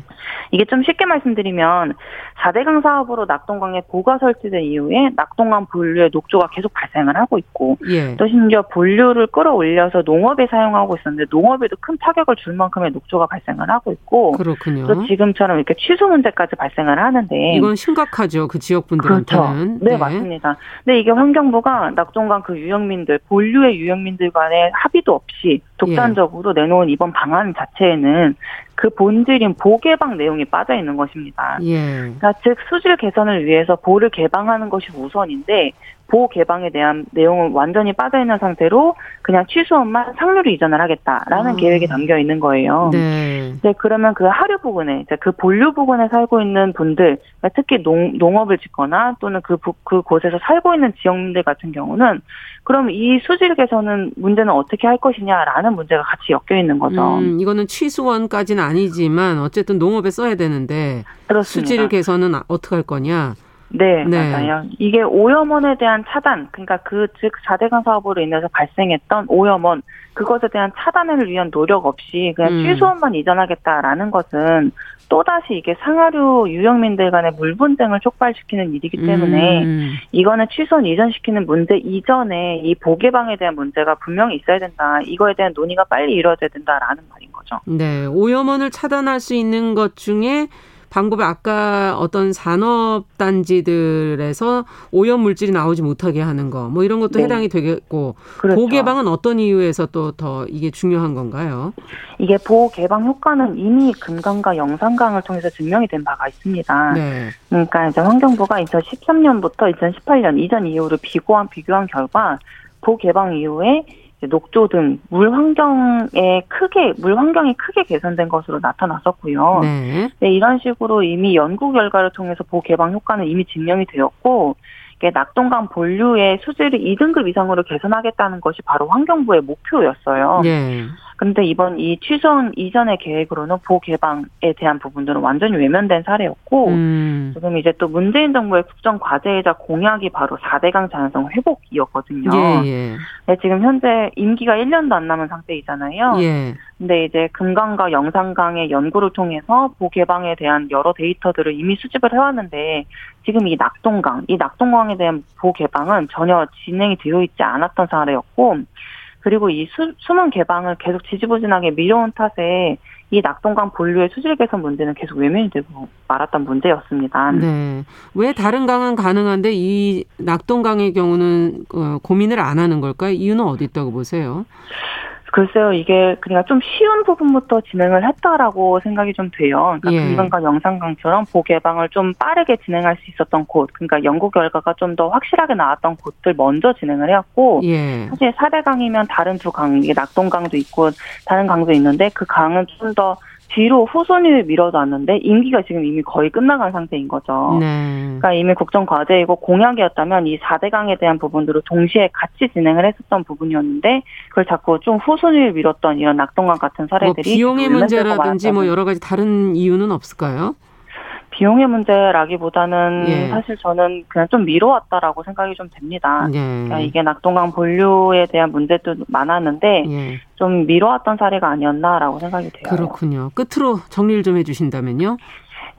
이게 좀 쉽게 말씀드리면 4대강 사업으로 낙동강에 보가 설치된 이후에 낙동강 본류의 녹조가 계속 발생을 하고 있고 예. 또 심지어 본류를 끌어올려서 농업에 사용하고 있었는데 농업에도 큰 타격을 줄 만큼의 녹조가 발생을 하고 있고 그렇군요. 또 지금처럼 이렇게 취소 문제까지 발생을 하는데 이건 심각하죠. 그 지역 분들한테는. 그렇죠. 네, 네, 맞습니다. 근데 이게 환경부가 낙동 강그 유형민들 본류의 유형민들 간의 합의도 없이 독단적으로 예. 내놓은 이번 방안 자체에는 그 본질인 보 개방 내용이 빠져 있는 것입니다. 예. 그러니까 즉 수질 개선을 위해서 보를 개방하는 것이 우선인데 보호 개방에 대한 내용은 완전히 빠져 있는 상태로 그냥 취소원만 상류로 이전을 하겠다라는 아. 계획이 담겨 있는 거예요. 네. 네. 그러면 그 하류 부근에 이제 그 본류 부근에 살고 있는 분들, 그러니까 특히 농, 농업을 짓거나 또는 그, 그 곳에서 살고 있는 지역민들 같은 경우는 그럼 이 수질 개선은 문제는 어떻게 할 것이냐라는 문제가 같이 엮여 있는 거죠. 음, 이거는 취수원까지는 아니지만 어쨌든 농업에 써야 되는데 그렇습니다. 수질 개선은 어떻게 할 거냐? 네, 네, 맞아요. 이게 오염원에 대한 차단, 그러니까 그즉 4대강 사업으로 인해서 발생했던 오염원, 그것에 대한 차단을 위한 노력 없이 그냥 음. 취소원만 이전하겠다라는 것은 또다시 이게 상하류 유형민들 간의 물 분쟁을 촉발시키는 일이기 때문에 음. 이거는 취소원 이전시키는 문제 이전에 이 보개방에 대한 문제가 분명히 있어야 된다. 이거에 대한 논의가 빨리 이루어져야 된다라는 말인 거죠. 네, 오염원을 차단할 수 있는 것 중에 방법이 아까 어떤 산업 단지들에서 오염 물질이 나오지 못하게 하는 거 뭐 이런 것도 네. 해당이 되겠고 그렇죠. 보호 개방은 어떤 이유에서 또 더 이게 중요한 건가요? 이게 보호 개방 효과는 이미 금강과 영산강을 통해서 증명이 된 바가 있습니다. 네. 그러니까 이제 환경부가 2013년부터 2018년 이전 이후로 비교한 비교한 결과 보호 개방 이후에 녹조 등 물 환경에 크게 물 환경이 크게 개선된 것으로 나타났었고요. 네. 네, 이런 식으로 이미 연구 결과를 통해서 보 개방 효과는 이미 증명이 되었고 낙동강 본류의 수질을 2등급 이상으로 개선하겠다는 것이 바로 환경부의 목표였어요. 네. 근데 이번 이 취소원 이전의 계획으로는 보 개방에 대한 부분들은 완전히 외면된 사례였고 음. 지금 이제 또 문재인 정부의 국정 과제이자 공약이 바로 4대강 자연성 회복이었거든요. 예, 예. 네, 지금 현재 임기가 1년도 안 남은 상태이잖아요. 예. 근데 이제 금강과 영산강의 연구를 통해서 보 개방에 대한 여러 데이터들을 이미 수집을 해왔는데 지금 이 낙동강, 이 낙동강에 대한 보 개방은 전혀 진행이 되어 있지 않았던 사례였고 그리고 이 수, 수문 개방을 계속 지지부진하게 밀어온 탓에 이 낙동강 본류의 수질 개선 문제는 계속 외면이 되고 말았던 문제였습니다. 네. 왜 다른 강은 가능한데 이 낙동강의 경우는 어, 고민을 안 하는 걸까요? 이유는 어디 있다고 보세요? 글쎄요, 이게 그러니까 좀 쉬운 부분부터 진행을 했다라고 생각이 좀 돼요. 그러니까 예. 금강과 영상강처럼 보 개방을 좀 빠르게 진행할 수 있었던 곳, 그러니까 연구 결과가 좀 더 확실하게 나왔던 곳들 먼저 진행을 해왔고, 예. 사실 4대 강이면 다른 두 강, 이게 낙동강도 있고 다른 강도 있는데 그 강은 좀더 뒤로 후순위를 밀어놨는데 임기가 지금 이미 거의 끝나간 상태인 거죠. 네. 그러니까 이미 국정 과제이고 공약이었다면 이 4대강에 대한 부분들을 동시에 같이 진행을 했었던 부분이었는데 그걸 자꾸 좀 후순위를 밀었던 이런 낙동강 같은 사례들이 뭐 비용의 문제라든지 뭐 여러 가지 다른 이유는 없을까요? 비용의 문제라기보다는 예. 사실 저는 그냥 좀 미뤄왔다라고 생각이 좀 됩니다. 예. 그러니까 이게 낙동강 본류에 대한 문제도 많았는데 예. 좀 미뤄왔던 사례가 아니었나라고 생각이 돼요. 그렇군요. 끝으로 정리를 좀 해주신다면요.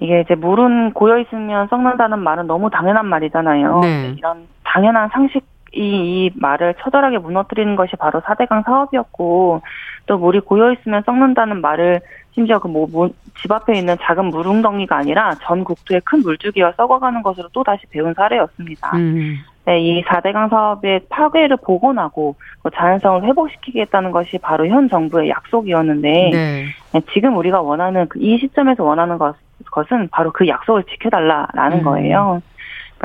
이게 이제 물은 고여 있으면 썩는다는 말은 너무 당연한 말이잖아요. 네. 이런 당연한 상식 이, 이 말을 처절하게 무너뜨리는 것이 바로 4대강 사업이었고 또 물이 고여 있으면 썩는다는 말을 심지어 그뭐 집 앞에 있는 작은 물웅덩이가 아니라 전 국토의 큰 물줄기와 썩어가는 것으로 또 다시 배운 사례였습니다. 음. 네, 이 4대강 사업의 파괴를 복원하고 뭐 자연성을 회복시키겠다는 것이 바로 현 정부의 약속이었는데 네. 네, 지금 우리가 원하는 그이 시점에서 원하는 것, 것은 바로 그 약속을 지켜달라라는 음. 거예요.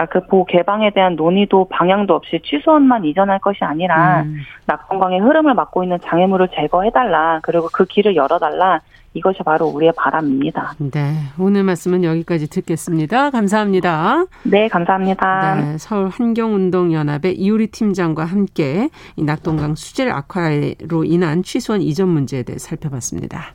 그러니까 그보 개방에 대한 논의도 방향도 없이 취소원만 이전할 것이 아니라 음. 낙동강의 흐름을 막고 있는 장애물을 제거해달라 그리고 그 길을 열어달라 이것이 바로 우리의 바람입니다. 네, 오늘 말씀은 여기까지 듣겠습니다. 감사합니다. 네, 감사합니다. 네, 서울 환경운동연합의 이우리 팀장과 함께 이 낙동강 수질 악화로 인한 취소원 이전 문제에 대해 살펴봤습니다.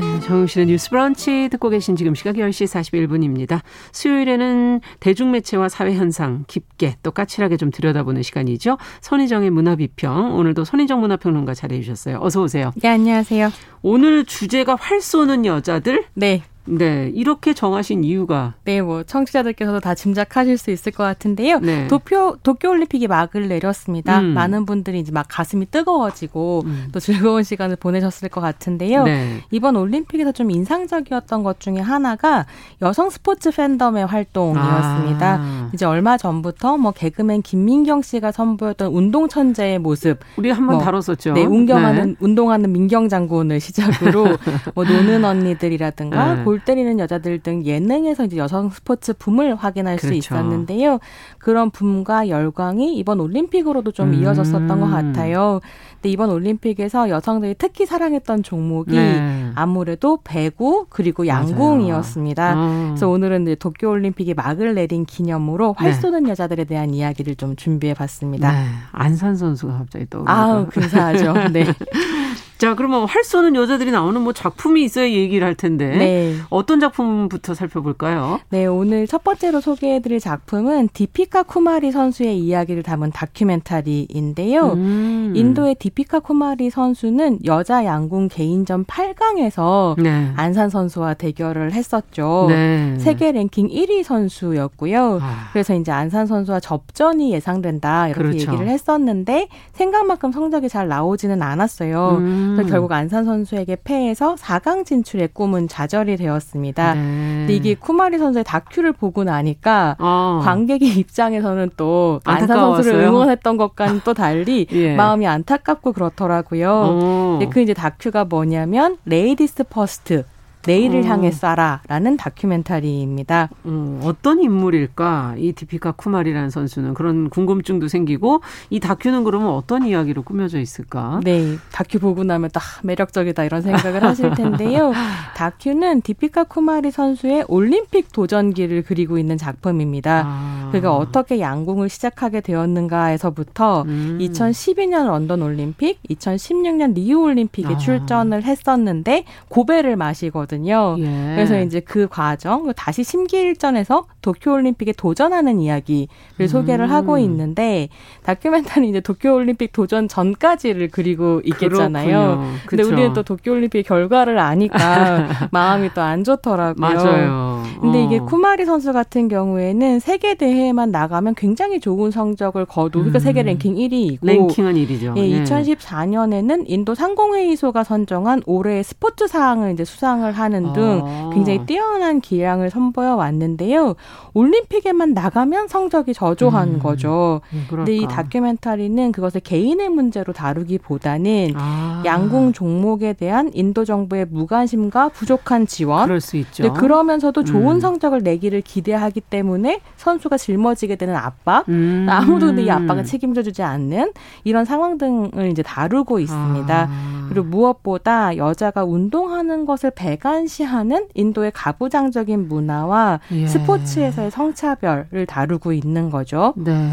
네, 정용실의 뉴스 브런치 듣고 계신 지금 시각 10시 41분입니다. 수요일에는 대중매체와 사회 현상 깊게 또 까칠하게 좀 들여다보는 시간이죠. 선희정의 문화비평. 오늘도 선희정 문화평론가 자리해 주셨어요. 어서 오세요. 네, 안녕하세요. 오늘 주제가 활 쏘는 여자들? 네. 네, 이렇게 정하신 이유가 네, 뭐 청취자들께서도 다 짐작하실 수 있을 것 같은데요. 네. 도쿄 도쿄 올림픽이 막을 내렸습니다. 음. 많은 분들이 이제 막 가슴이 뜨거워지고 음. 또 즐거운 시간을 보내셨을 것 같은데요. 네. 이번 올림픽에서 좀 인상적이었던 것 중에 하나가 여성 스포츠 팬덤의 활동이었습니다. 아. 이제 얼마 전부터 뭐 개그맨 김민경 씨가 선보였던 운동 천재의 모습 우리 한번 뭐, 다뤘었죠. 네, 운경하는 네. 운동하는 민경 장군을 시작으로 뭐 노는 언니들이라든가 네. 골 때리는 여자들 등 예능에서 이제 여성 스포츠 붐을 확인할 그렇죠. 수 있었는데요. 그런 붐과 열광이 이번 올림픽으로도 좀 음. 이어졌었던 것 같아요. 근데 이번 올림픽에서 여성들이 특히 사랑했던 종목이 네. 아무래도 배구 그리고 양궁이었습니다. 어. 그래서 오늘은 이제 도쿄 올림픽이 막을 내린 기념으로 활 쏘는 네. 여자들에 대한 이야기를 좀 준비해 봤습니다. 네. 안산 선수가 갑자기 떠오르고. 아, 근사하죠. 네. 자, 그러면 활 쏘는 여자들이 나오는 뭐 작품이 있어야 얘기를 할 텐데 네. 어떤 작품부터 살펴볼까요? 네, 오늘 첫 번째로 소개해드릴 작품은 디피카 쿠마리 선수의 이야기를 담은 다큐멘터리인데요. 음. 인도의 디피카 쿠마리 선수는 여자 양궁 개인전 8강에 서 네. 안산 선수와 대결을 했었죠. 네. 세계 랭킹 1위 선수였고요. 아. 그래서 이제 안산 선수와 접전이 예상된다 이렇게 그렇죠. 얘기를 했었는데 생각만큼 성적이 잘 나오지는 않았어요. 음. 음. 그래서 결국 안산 선수에게 패해서 4강 진출의 꿈은 좌절이 되었습니다. 네. 근데 이게 쿠마리 선수의 다큐를 보고 나니까 어. 관객의 입장에서는 또 안산 선수를 응원했던 것과는 또 달리 예. 마음이 안타깝고 그렇더라고요. 어. 그 이제 다큐가 뭐냐면 Ladies First 내일을 어. 향해 쏴라라는 다큐멘터리입니다. 음, 어떤 인물일까? 이 디피카 쿠마리라는 선수는 그런 궁금증도 생기고 이 다큐는 그러면 어떤 이야기로 꾸며져 있을까? 네, 다큐 보고 나면 딱 매력적이다 이런 생각을 하실 텐데요. 다큐는 디피카 쿠마리 선수의 올림픽 도전기를 그리고 있는 작품입니다. 아. 그가 어떻게 양궁을 시작하게 되었는가에서부터 음. 2012년 런던 올림픽, 2016년 리우 올림픽에 아. 출전을 했었는데 고배를 마시거든요. 있거든요. 예. 그래서 이제 그 과정 다시 심기일전에서 도쿄올림픽에 도전하는 이야기를 음. 소개를 하고 있는데 다큐멘터리 이제 도쿄올림픽 도전 전까지를 그리고 있겠잖아요. 근데. 우리는 또 도쿄올림픽 결과를 아니까 마음이 또 안 좋더라고요. 맞아요. 근데 어. 이게 쿠마리 선수 같은 경우에는 세계 대회만 나가면 굉장히 좋은 성적을 거두. 그러니까 음. 세계 랭킹 1위이고 랭킹은 1위죠. 예, 예. 2014년에는 인도 상공회의소가 선정한 올해의 스포츠 상을 이제 수상을 하는 등 아. 굉장히 뛰어난 기량을 선보여 왔는데요. 올림픽에만 나가면 성적이 저조한 음. 거죠. 음, 근데 이 다큐멘터리는 그것을 개인의 문제로 다루기보다는 아. 양궁 종목에 대한 인도 정부의 무관심과 부족한 지원. 그럴 수 있죠. 그러면서도 좋은 음. 성적을 내기를 기대하기 때문에 선수가 짊어지게 되는 압박. 음. 아무도 이 압박을 책임져주지 않는 이런 상황 등을 이제 다루고 있습니다. 아. 그리고 무엇보다 여자가 운동하는 것을 배 관시하는 인도의 가부장적인 문화와 예. 스포츠에서의 성차별을 다루고 있는 거죠. 네.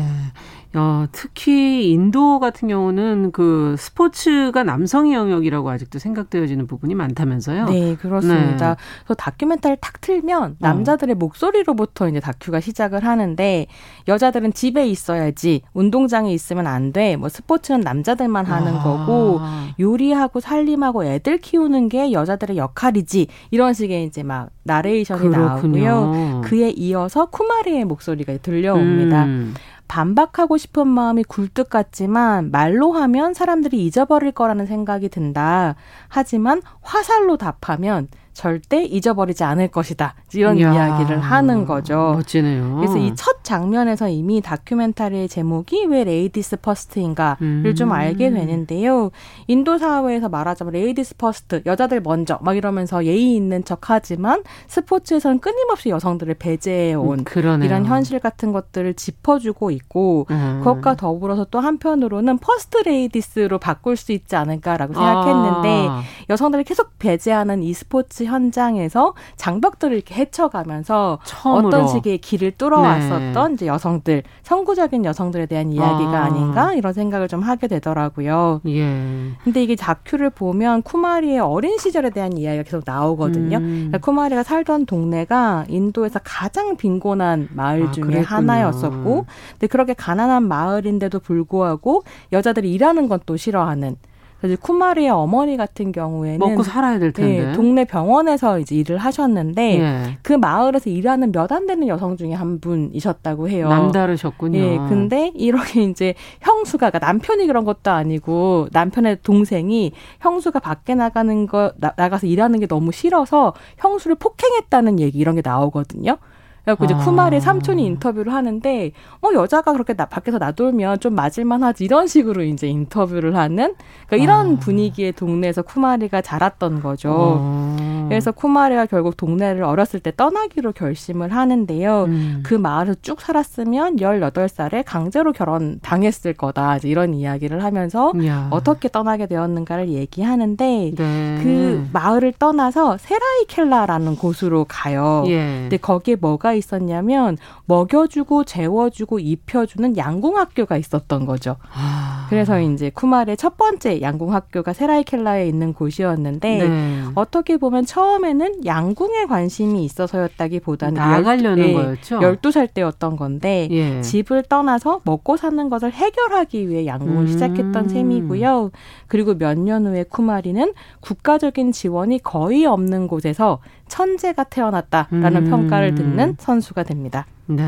어, 특히 인도 같은 경우는 그 스포츠가 남성의 영역이라고 아직도 생각되어지는 부분이 많다면서요? 네, 그렇습니다. 네. 그래서 다큐멘터리를 탁 틀면 남자들의 어. 목소리로부터 이제 다큐가 시작을 하는데 여자들은 집에 있어야지 운동장에 있으면 안 돼. 뭐 스포츠는 남자들만 하는 아. 거고 요리하고 살림하고 애들 키우는 게 여자들의 역할이지. 이런 식의 이제 막 나레이션이 그렇군요. 나오고요. 그에 이어서 쿠마리의 목소리가 들려옵니다. 음. 반박하고 싶은 마음이 굴뚝 같지만 말로 하면 사람들이 잊어버릴 거라는 생각이 든다. 하지만 화살로 답하면 절대 잊어버리지 않을 것이다. 이런 이야, 이야기를 하는 거죠. 멋지네요. 그래서 이 첫 장면에서 이미 다큐멘터리의 제목이 왜 Ladies First인가를 음. 좀 알게 되는데요. 인도 사회에서 말하자면 ladies first, 여자들 먼저 막 이러면서 예의 있는 척 하지만 스포츠에서는 끊임없이 여성들을 배제해 온 음, 이런 현실 같은 것들을 짚어주고 있고 음. 그것과 더불어서 또 한편으로는 first ladies로 바꿀 수 있지 않을까라고 생각했는데 아. 여성들을 계속 배제하는 이 스포츠 현장에서 장벽들을 이렇게 헤쳐가면서 처음으로. 어떤 식의 길을 뚫어왔었던 네. 이제 여성들, 선구적인 여성들에 대한 이야기가 아. 닌가 이런 생각을 좀 하게 되더라고요. 예. 근데 이게 다큐를 보면 쿠마리의 어린 시절에 대한 이야기가 계속 나오거든요. 음. 그러니까 쿠마리가 살던 동네가 인도에서 가장 빈곤한 마을 아, 중에 그랬군요. 하나였었고, 근데 그렇게 가난한 마을인데도 불구하고 여자들이 일하는 건 또 싫어하는 그래서 쿠마리의 어머니 같은 경우에는 먹고 살아야 될 텐데 네, 동네 병원에서 이제 일을 하셨는데 예. 그 마을에서 일하는 몇 안 되는 여성 중에 한 분이셨다고 해요. 남다르셨군요. 예, 근데 이렇게 이제 형수가 그러니까 남편이 그런 것도 아니고 남편의 동생이 형수가 밖에 나가는 거 나, 나가서 일하는 게 너무 싫어서 형수를 폭행했다는 얘기 이런 게 나오거든요. 그래갖고 이제 아. 쿠마리 삼촌이 인터뷰를 하는데 어 여자가 그렇게 나, 밖에서 나돌면 좀 맞을만 하지 이런 식으로 이제 인터뷰를 하는 그러니까 이런 아. 분위기의 동네에서 쿠마리가 자랐던 거죠. 아. 그래서 쿠마리가 결국 동네를 어렸을 때 떠나기로 결심을 하는데요. 음. 그 마을에서 쭉 살았으면 18살에 강제로 결혼 당했을 거다. 이제 이런 이야기를 하면서 야. 어떻게 떠나게 되었는가를 얘기하는데 네. 그 마을을 떠나서 세라이켈라라는 곳으로 가요. 예. 근데 거기에 뭐가 있었냐면 먹여주고 재워주고 입혀주는 양궁학교가 있었던 거죠. 아. 그래서 이제 쿠말의 첫 번째 양궁학교가 세라이켈라에 있는 곳이었는데 네. 어떻게 보면 처음에는 양궁에 관심이 있어서였다기보다는 나가려는 열, 네, 거였죠. 12살 때였던 건데 예. 집을 떠나서 먹고 사는 것을 해결하기 위해 양궁을 음. 시작했던 셈이고요. 그리고 몇 년 후에 쿠마리는 국가적인 지원이 거의 없는 곳에서 천재가 태어났다라는 음. 평가를 듣는 선수가 됩니다. 네.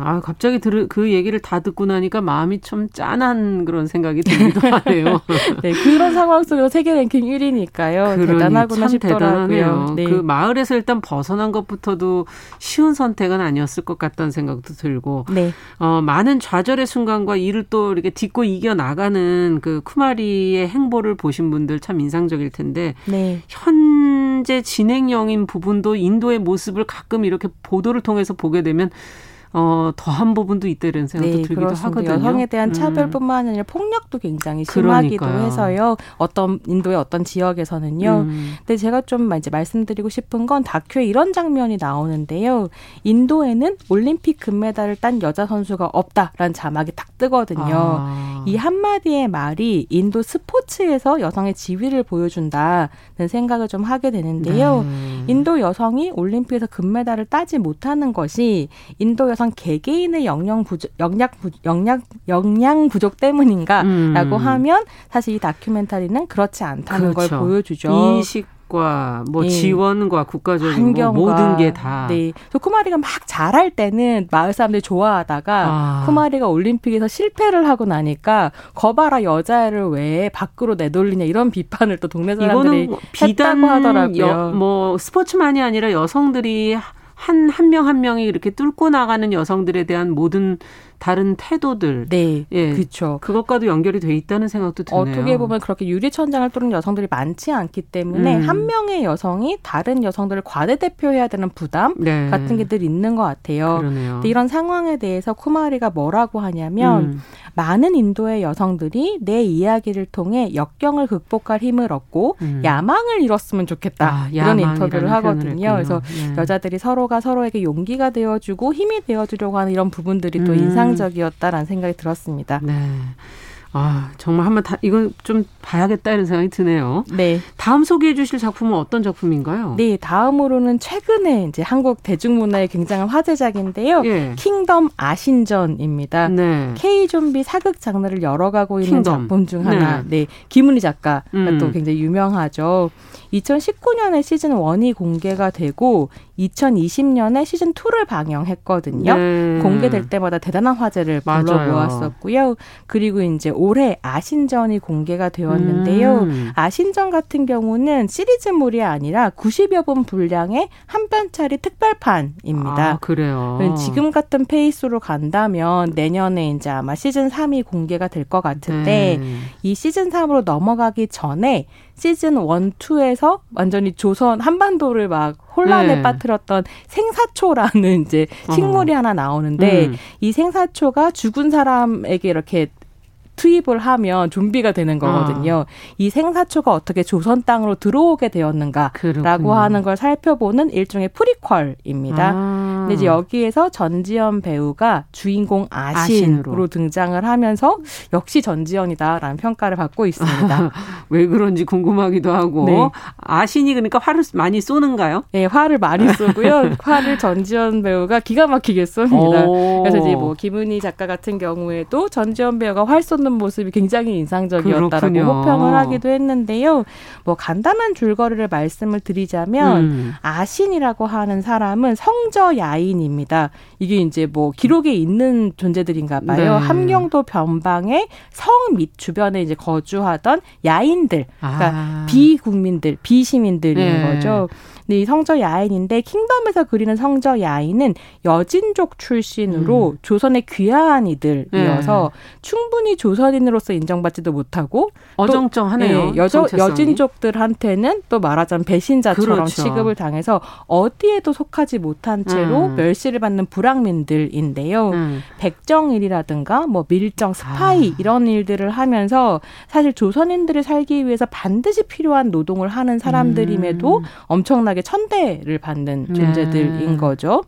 아, 갑자기 들, 그 얘기를 다 듣고 나니까 마음이 좀 짠한 그런 생각이 들기도 하네요. 네, 그런 상황 속에서 세계 랭킹 1위니까요. 그러니, 대단하구나 싶더라고요. 네. 그 마을에서 일단 벗어난 것부터도 쉬운 선택은 아니었을 것 같다는 생각도 들고. 네. 어, 많은 좌절의 순간과 이를 또 이렇게 딛고 이겨 나가는 그 쿠마리의 행보를 보신 분들 참 인상적일 텐데. 네. 현 재 진행형인 부분도 인도의 모습을 가끔 이렇게 보도를 통해서 보게 되면 어, 더한 부분도 있다 이런 생각도 네, 들기도 그렇습니다. 하거든요. 여성에 대한 음. 차별뿐만 아니라 폭력도 굉장히 심하기도 그러니까요. 해서요. 어떤 인도의 어떤 지역에서는요. 음. 근데 제가 좀 이제 말씀드리고 싶은 건 다큐에 이런 장면이 나오는데요. 인도에는 올림픽 금메달을 딴 여자 선수가 없다라는 자막이 딱 뜨거든요. 아. 이 한마디의 말이 인도 스포츠에서 여성의 지위를 보여준다는 생각을 좀 하게 되는데요. 네. 인도 여성이 올림픽에서 금메달을 따지 못하는 것이 인도 여성 개개인의 영양 부족, 영양, 영양, 영양 부족 때문인가라고 음. 하면 사실 이 다큐멘터리는 그렇지 않다는 그렇죠. 걸 보여주죠. 인식 과,뭐 예. 지원과 국가적인 뭐 모든 게 다. 네. 저 쿠마리가 막 잘할 때는 마을 사람들이 좋아하다가 아. 쿠마리가 올림픽에서 실패를 하고 나니까 거봐라 여자애를 왜 밖으로 내돌리냐 이런 비판을 또 동네 사람들이 비단 하더라고요. 여, 뭐 스포츠만이 아니라 여성들이 한 한 명한 한 명이 이렇게 뚫고 나가는 여성들에 대한 모든 다른 태도들. 네. 예. 그렇죠. 그것과도 연결이 돼 있다는 생각도 드네요. 어떻게 보면 그렇게 유리천장을 뚫는 여성들이 많지 않기 때문에 음. 한 명의 여성이 다른 여성들을 과대대표해야 되는 부담 네. 같은 게 늘 있는 것 같아요. 그러네요. 근데 이런 상황에 대해서 쿠마리가 뭐라고 하냐면 음. 많은 인도의 여성들이 내 이야기를 통해 역경을 극복할 힘을 얻고 음. 야망을 이뤘으면 좋겠다. 아, 이런 인터뷰를 하거든요. 그래서 네. 여자들이 서로가 서로에게 용기가 되어주고 힘이 되어주려고 하는 이런 부분들이 또 음. 인상 인상적이었다라는 생각이 들었습니다. 네. 아, 정말 한번 다, 이건 좀 봐야겠다 이런 생각이 드네요. 네. 다음 소개해 주실 작품은 어떤 작품인가요? 네, 다음으로는 최근에 이제 한국 대중문화의 굉장한 화제작인데요. 예. 킹덤 아신전입니다. 네. K-좀비 사극 장르를 열어가고 있는 킹덤. 작품 중 하나. 네. 네. 김은희 작가가 음. 또 굉장히 유명하죠. 2019년에 시즌 1이 공개가 되고 2020년에 시즌 2를 방영했거든요. 네. 공개될 때마다 대단한 화제를 불러 모았었고요. 그리고 이제 올해 아신전이 공개가 되었는데요. 음. 아신전 같은 경우는 시리즈물이 아니라 90여 분 분량의 한 편짜리 특별판입니다. 아, 그래요. 지금 같은 페이스로 간다면 내년에 이제 아마 시즌 3이 공개가 될 것 같은데 네. 이 시즌 3으로 넘어가기 전에 시즌 1, 2에서 완전히 조선 한반도를 막 혼란에 네. 빠뜨렸던 생사초라는 이제 식물이 어. 하나 나오는데 음. 이 생사초가 죽은 사람에게 이렇게 투입을 하면 좀비가 되는 거거든요. 아. 이 생사초가 어떻게 조선 땅으로 들어오게 되었는가라고 그렇군요. 하는 걸 살펴보는 일종의 프리퀄입니다. 아. 근데 이제 여기에서 전지현 배우가 주인공 아신으로, 아신으로. 등장을 하면서 역시 전지현이다라는 평가를 받고 있습니다. 왜 그런지 궁금하기도 하고 네. 아신이 그러니까 화를 많이 쏘는가요? 네, 화를 많이 쏘고요. 화를 전지현 배우가 기가 막히게 쏩니다. 그래서 이제 뭐 김은희 작가 같은 경우에도 전지현 배우가 활 쏘는 하는 모습이 굉장히 인상적이었다라고 그렇군요. 호평을 하기도 했는데요. 뭐 간단한 줄거리를 말씀을 드리자면 음. 아신이라고 하는 사람은 성저 야인입니다. 이게 이제 뭐 기록에 있는 존재들인가 봐요. 네. 함경도 변방의 성및 주변에 이제 거주하던 야인들, 그러니까 아. 비국민들, 비시민들인 네. 거죠. 네, 성저 야인인데 킹덤에서 그리는 성저 야인은 여진족 출신으로 음. 조선의 귀한 이들이어서 네. 충분히 조선인으로서 인정받지도 못하고 어정쩡하네요. 네, 여저, 여진족들한테는 또 말하자면 배신자처럼 그렇죠. 취급을 당해서 어디에도 속하지 못한 채로 음. 멸시를 받는 불황민들인데요. 음. 백정일이라든가 뭐 밀정, 스파이 아. 이런 일들을 하면서 사실 조선인들이 살기 위해서 반드시 필요한 노동을 하는 사람들임에도 음. 엄청나게 엄청나게 천대를 받는 존재들인 네. 거죠.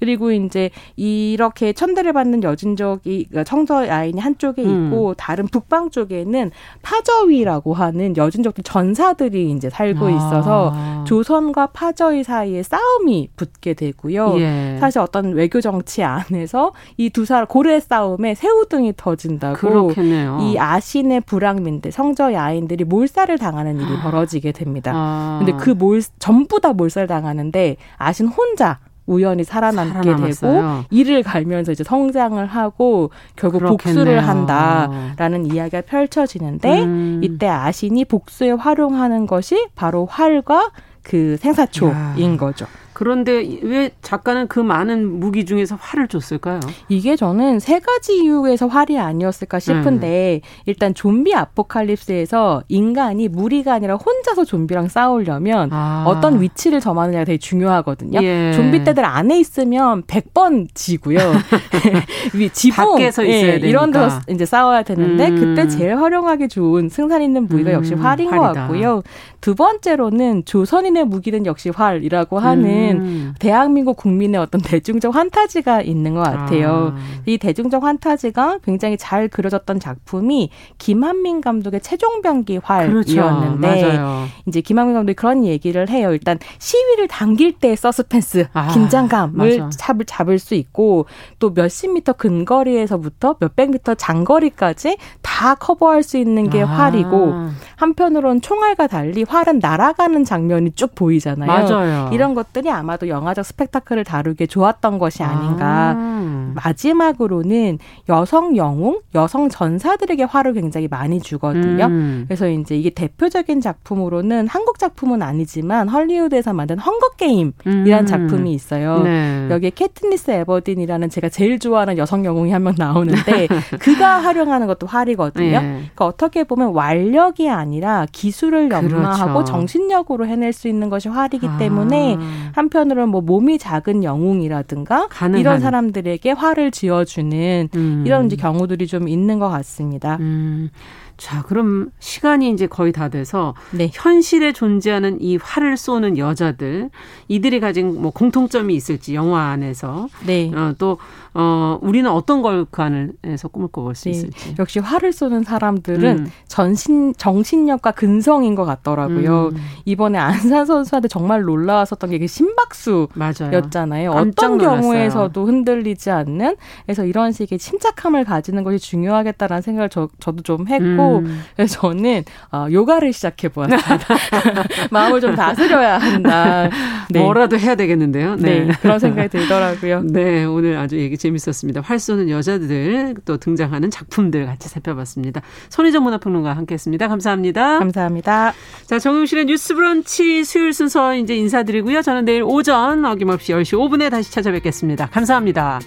그리고 이제 이렇게 천대를 받는 여진족이 그러니까 청서 야인이 한쪽에 음. 있고 음. 다른 북방 쪽에는 파저위라고 하는 여진족들 전사들이 이제 살고 아. 있어서 조선과 파저위 사이에 싸움이 붙게 되고요. 예. 사실 어떤 외교 정치 안에서 이 두 사람 고래 싸움에 새우등이 터진다고 그렇겠네요. 이 아신의 불황민들 성저 야인들이 몰살을 당하는 일이 벌어지게 됩니다. 아. 근데 그 몰 전부 다 몰살 당하는데 아신 혼자 우연히 살아남게 살아남았어요. 되고 이를 갈면서 이제 성장을 하고 결국 그렇겠네요. 복수를 한다라는 이야기가 펼쳐지는데 음. 이때 아신이 복수에 활용하는 것이 바로 활과 그 생사초인 야. 거죠. 그런데 왜 작가는 그 많은 무기 중에서 활을 줬을까요? 이게 저는 세 가지 이유에서 활이 아니었을까 싶은데 음. 일단 좀비 아포칼립스에서 인간이 무리가 아니라 혼자서 좀비랑 싸우려면 아. 어떤 위치를 점하느냐가 되게 중요하거든요. 예. 좀비 떼들 안에 있으면 100번 지고요. 지붕 밖에서 있어야 예. 이런 데서 이제 싸워야 되는데 음. 그때 제일 활용하기 좋은 승산 있는 무기가 음. 역시 활인 활이다. 것 같고요. 두 번째로는 조선인의 무기는 역시 활이라고 하는 있는 음. 대한민국 국민의 어떤 대중적 환타지가 있는 것 같아요. 아. 이 대중적 환타지가 굉장히 잘 그려졌던 작품이 김한민 감독의 최종병기 활이었는데 그렇죠. 이제 김한민 감독이 그런 얘기를 해요. 일단 시위를 당길 때 서스펜스, 아, 긴장감을 맞아. 잡을 잡을 수 있고 또 몇십 미터 근거리에서부터 몇백 미터 장거리까지 다 커버할 수 있는 게 아. 활이고 한편으론 총알과 달리 활은 날아가는 장면이 쭉 보이잖아요. 맞아요. 이런 것들이 아마도 영화적 스펙타클을 다루기에 좋았던 것이 아닌가. 아. 마지막으로는 여성 영웅, 여성 전사들에게 화를 굉장히 많이 주거든요. 음. 그래서 이제 이게 대표적인 작품으로는 한국 작품은 아니지만 헐리우드에서 만든 헝거 게임이라는 음. 작품이 있어요. 네. 여기에 캐트니스 에버딘이라는 제가 제일 좋아하는 여성 영웅이 한 명 나오는데 그가 활용하는 것도 활이거든요. 네. 그러니까 어떻게 보면 완력이 아니라 기술을 연마하고 그렇죠. 정신력으로 해낼 수 있는 것이 활이기 아. 때문에 한 한편으로는 뭐 몸이 작은 영웅이라든가 가능한. 이런 사람들에게 화를 지어주는 음. 이런 이제 경우들이 좀 있는 것 같습니다. 음. 자, 그럼 시간이 이제 거의 다 돼서 네. 현실에 존재하는 이 활을 쏘는 여자들 이들이 가진 뭐 공통점이 있을지 영화 안에서 네. 어, 또 어, 우리는 어떤 걸 그 안에서 꿈을 꿔볼 수 네. 있을지. 역시 활을 쏘는 사람들은 음. 전신, 정신력과 근성인 것 같더라고요. 음. 이번에 안산 선수한테 정말 놀라웠었던 게 심박수였잖아요. 어떤 경우에서도 흔들리지 않는 그래서 이런 식의 침착함을 가지는 것이 중요하겠다라는 생각을 저, 저도 좀 했고 음. 그래서 저는 어, 요가를 시작해 보았습니다. 마음을 좀 다스려야 한다. 네. 뭐라도 해야 되겠는데요. 네. 네. 그런 생각이 들더라고요. 네, 오늘 아주 얘기 재밌었습니다. 활 쏘는 여자들 또 등장하는 작품들 같이 살펴봤습니다. 손희정 문화평론가 함께했습니다. 감사합니다. 감사합니다. 자, 정용실의 뉴스브런치 수요일 순서 이제 인사드리고요. 저는 내일 오전 어김없이 10시 5분에 다시 찾아뵙겠습니다. 감사합니다.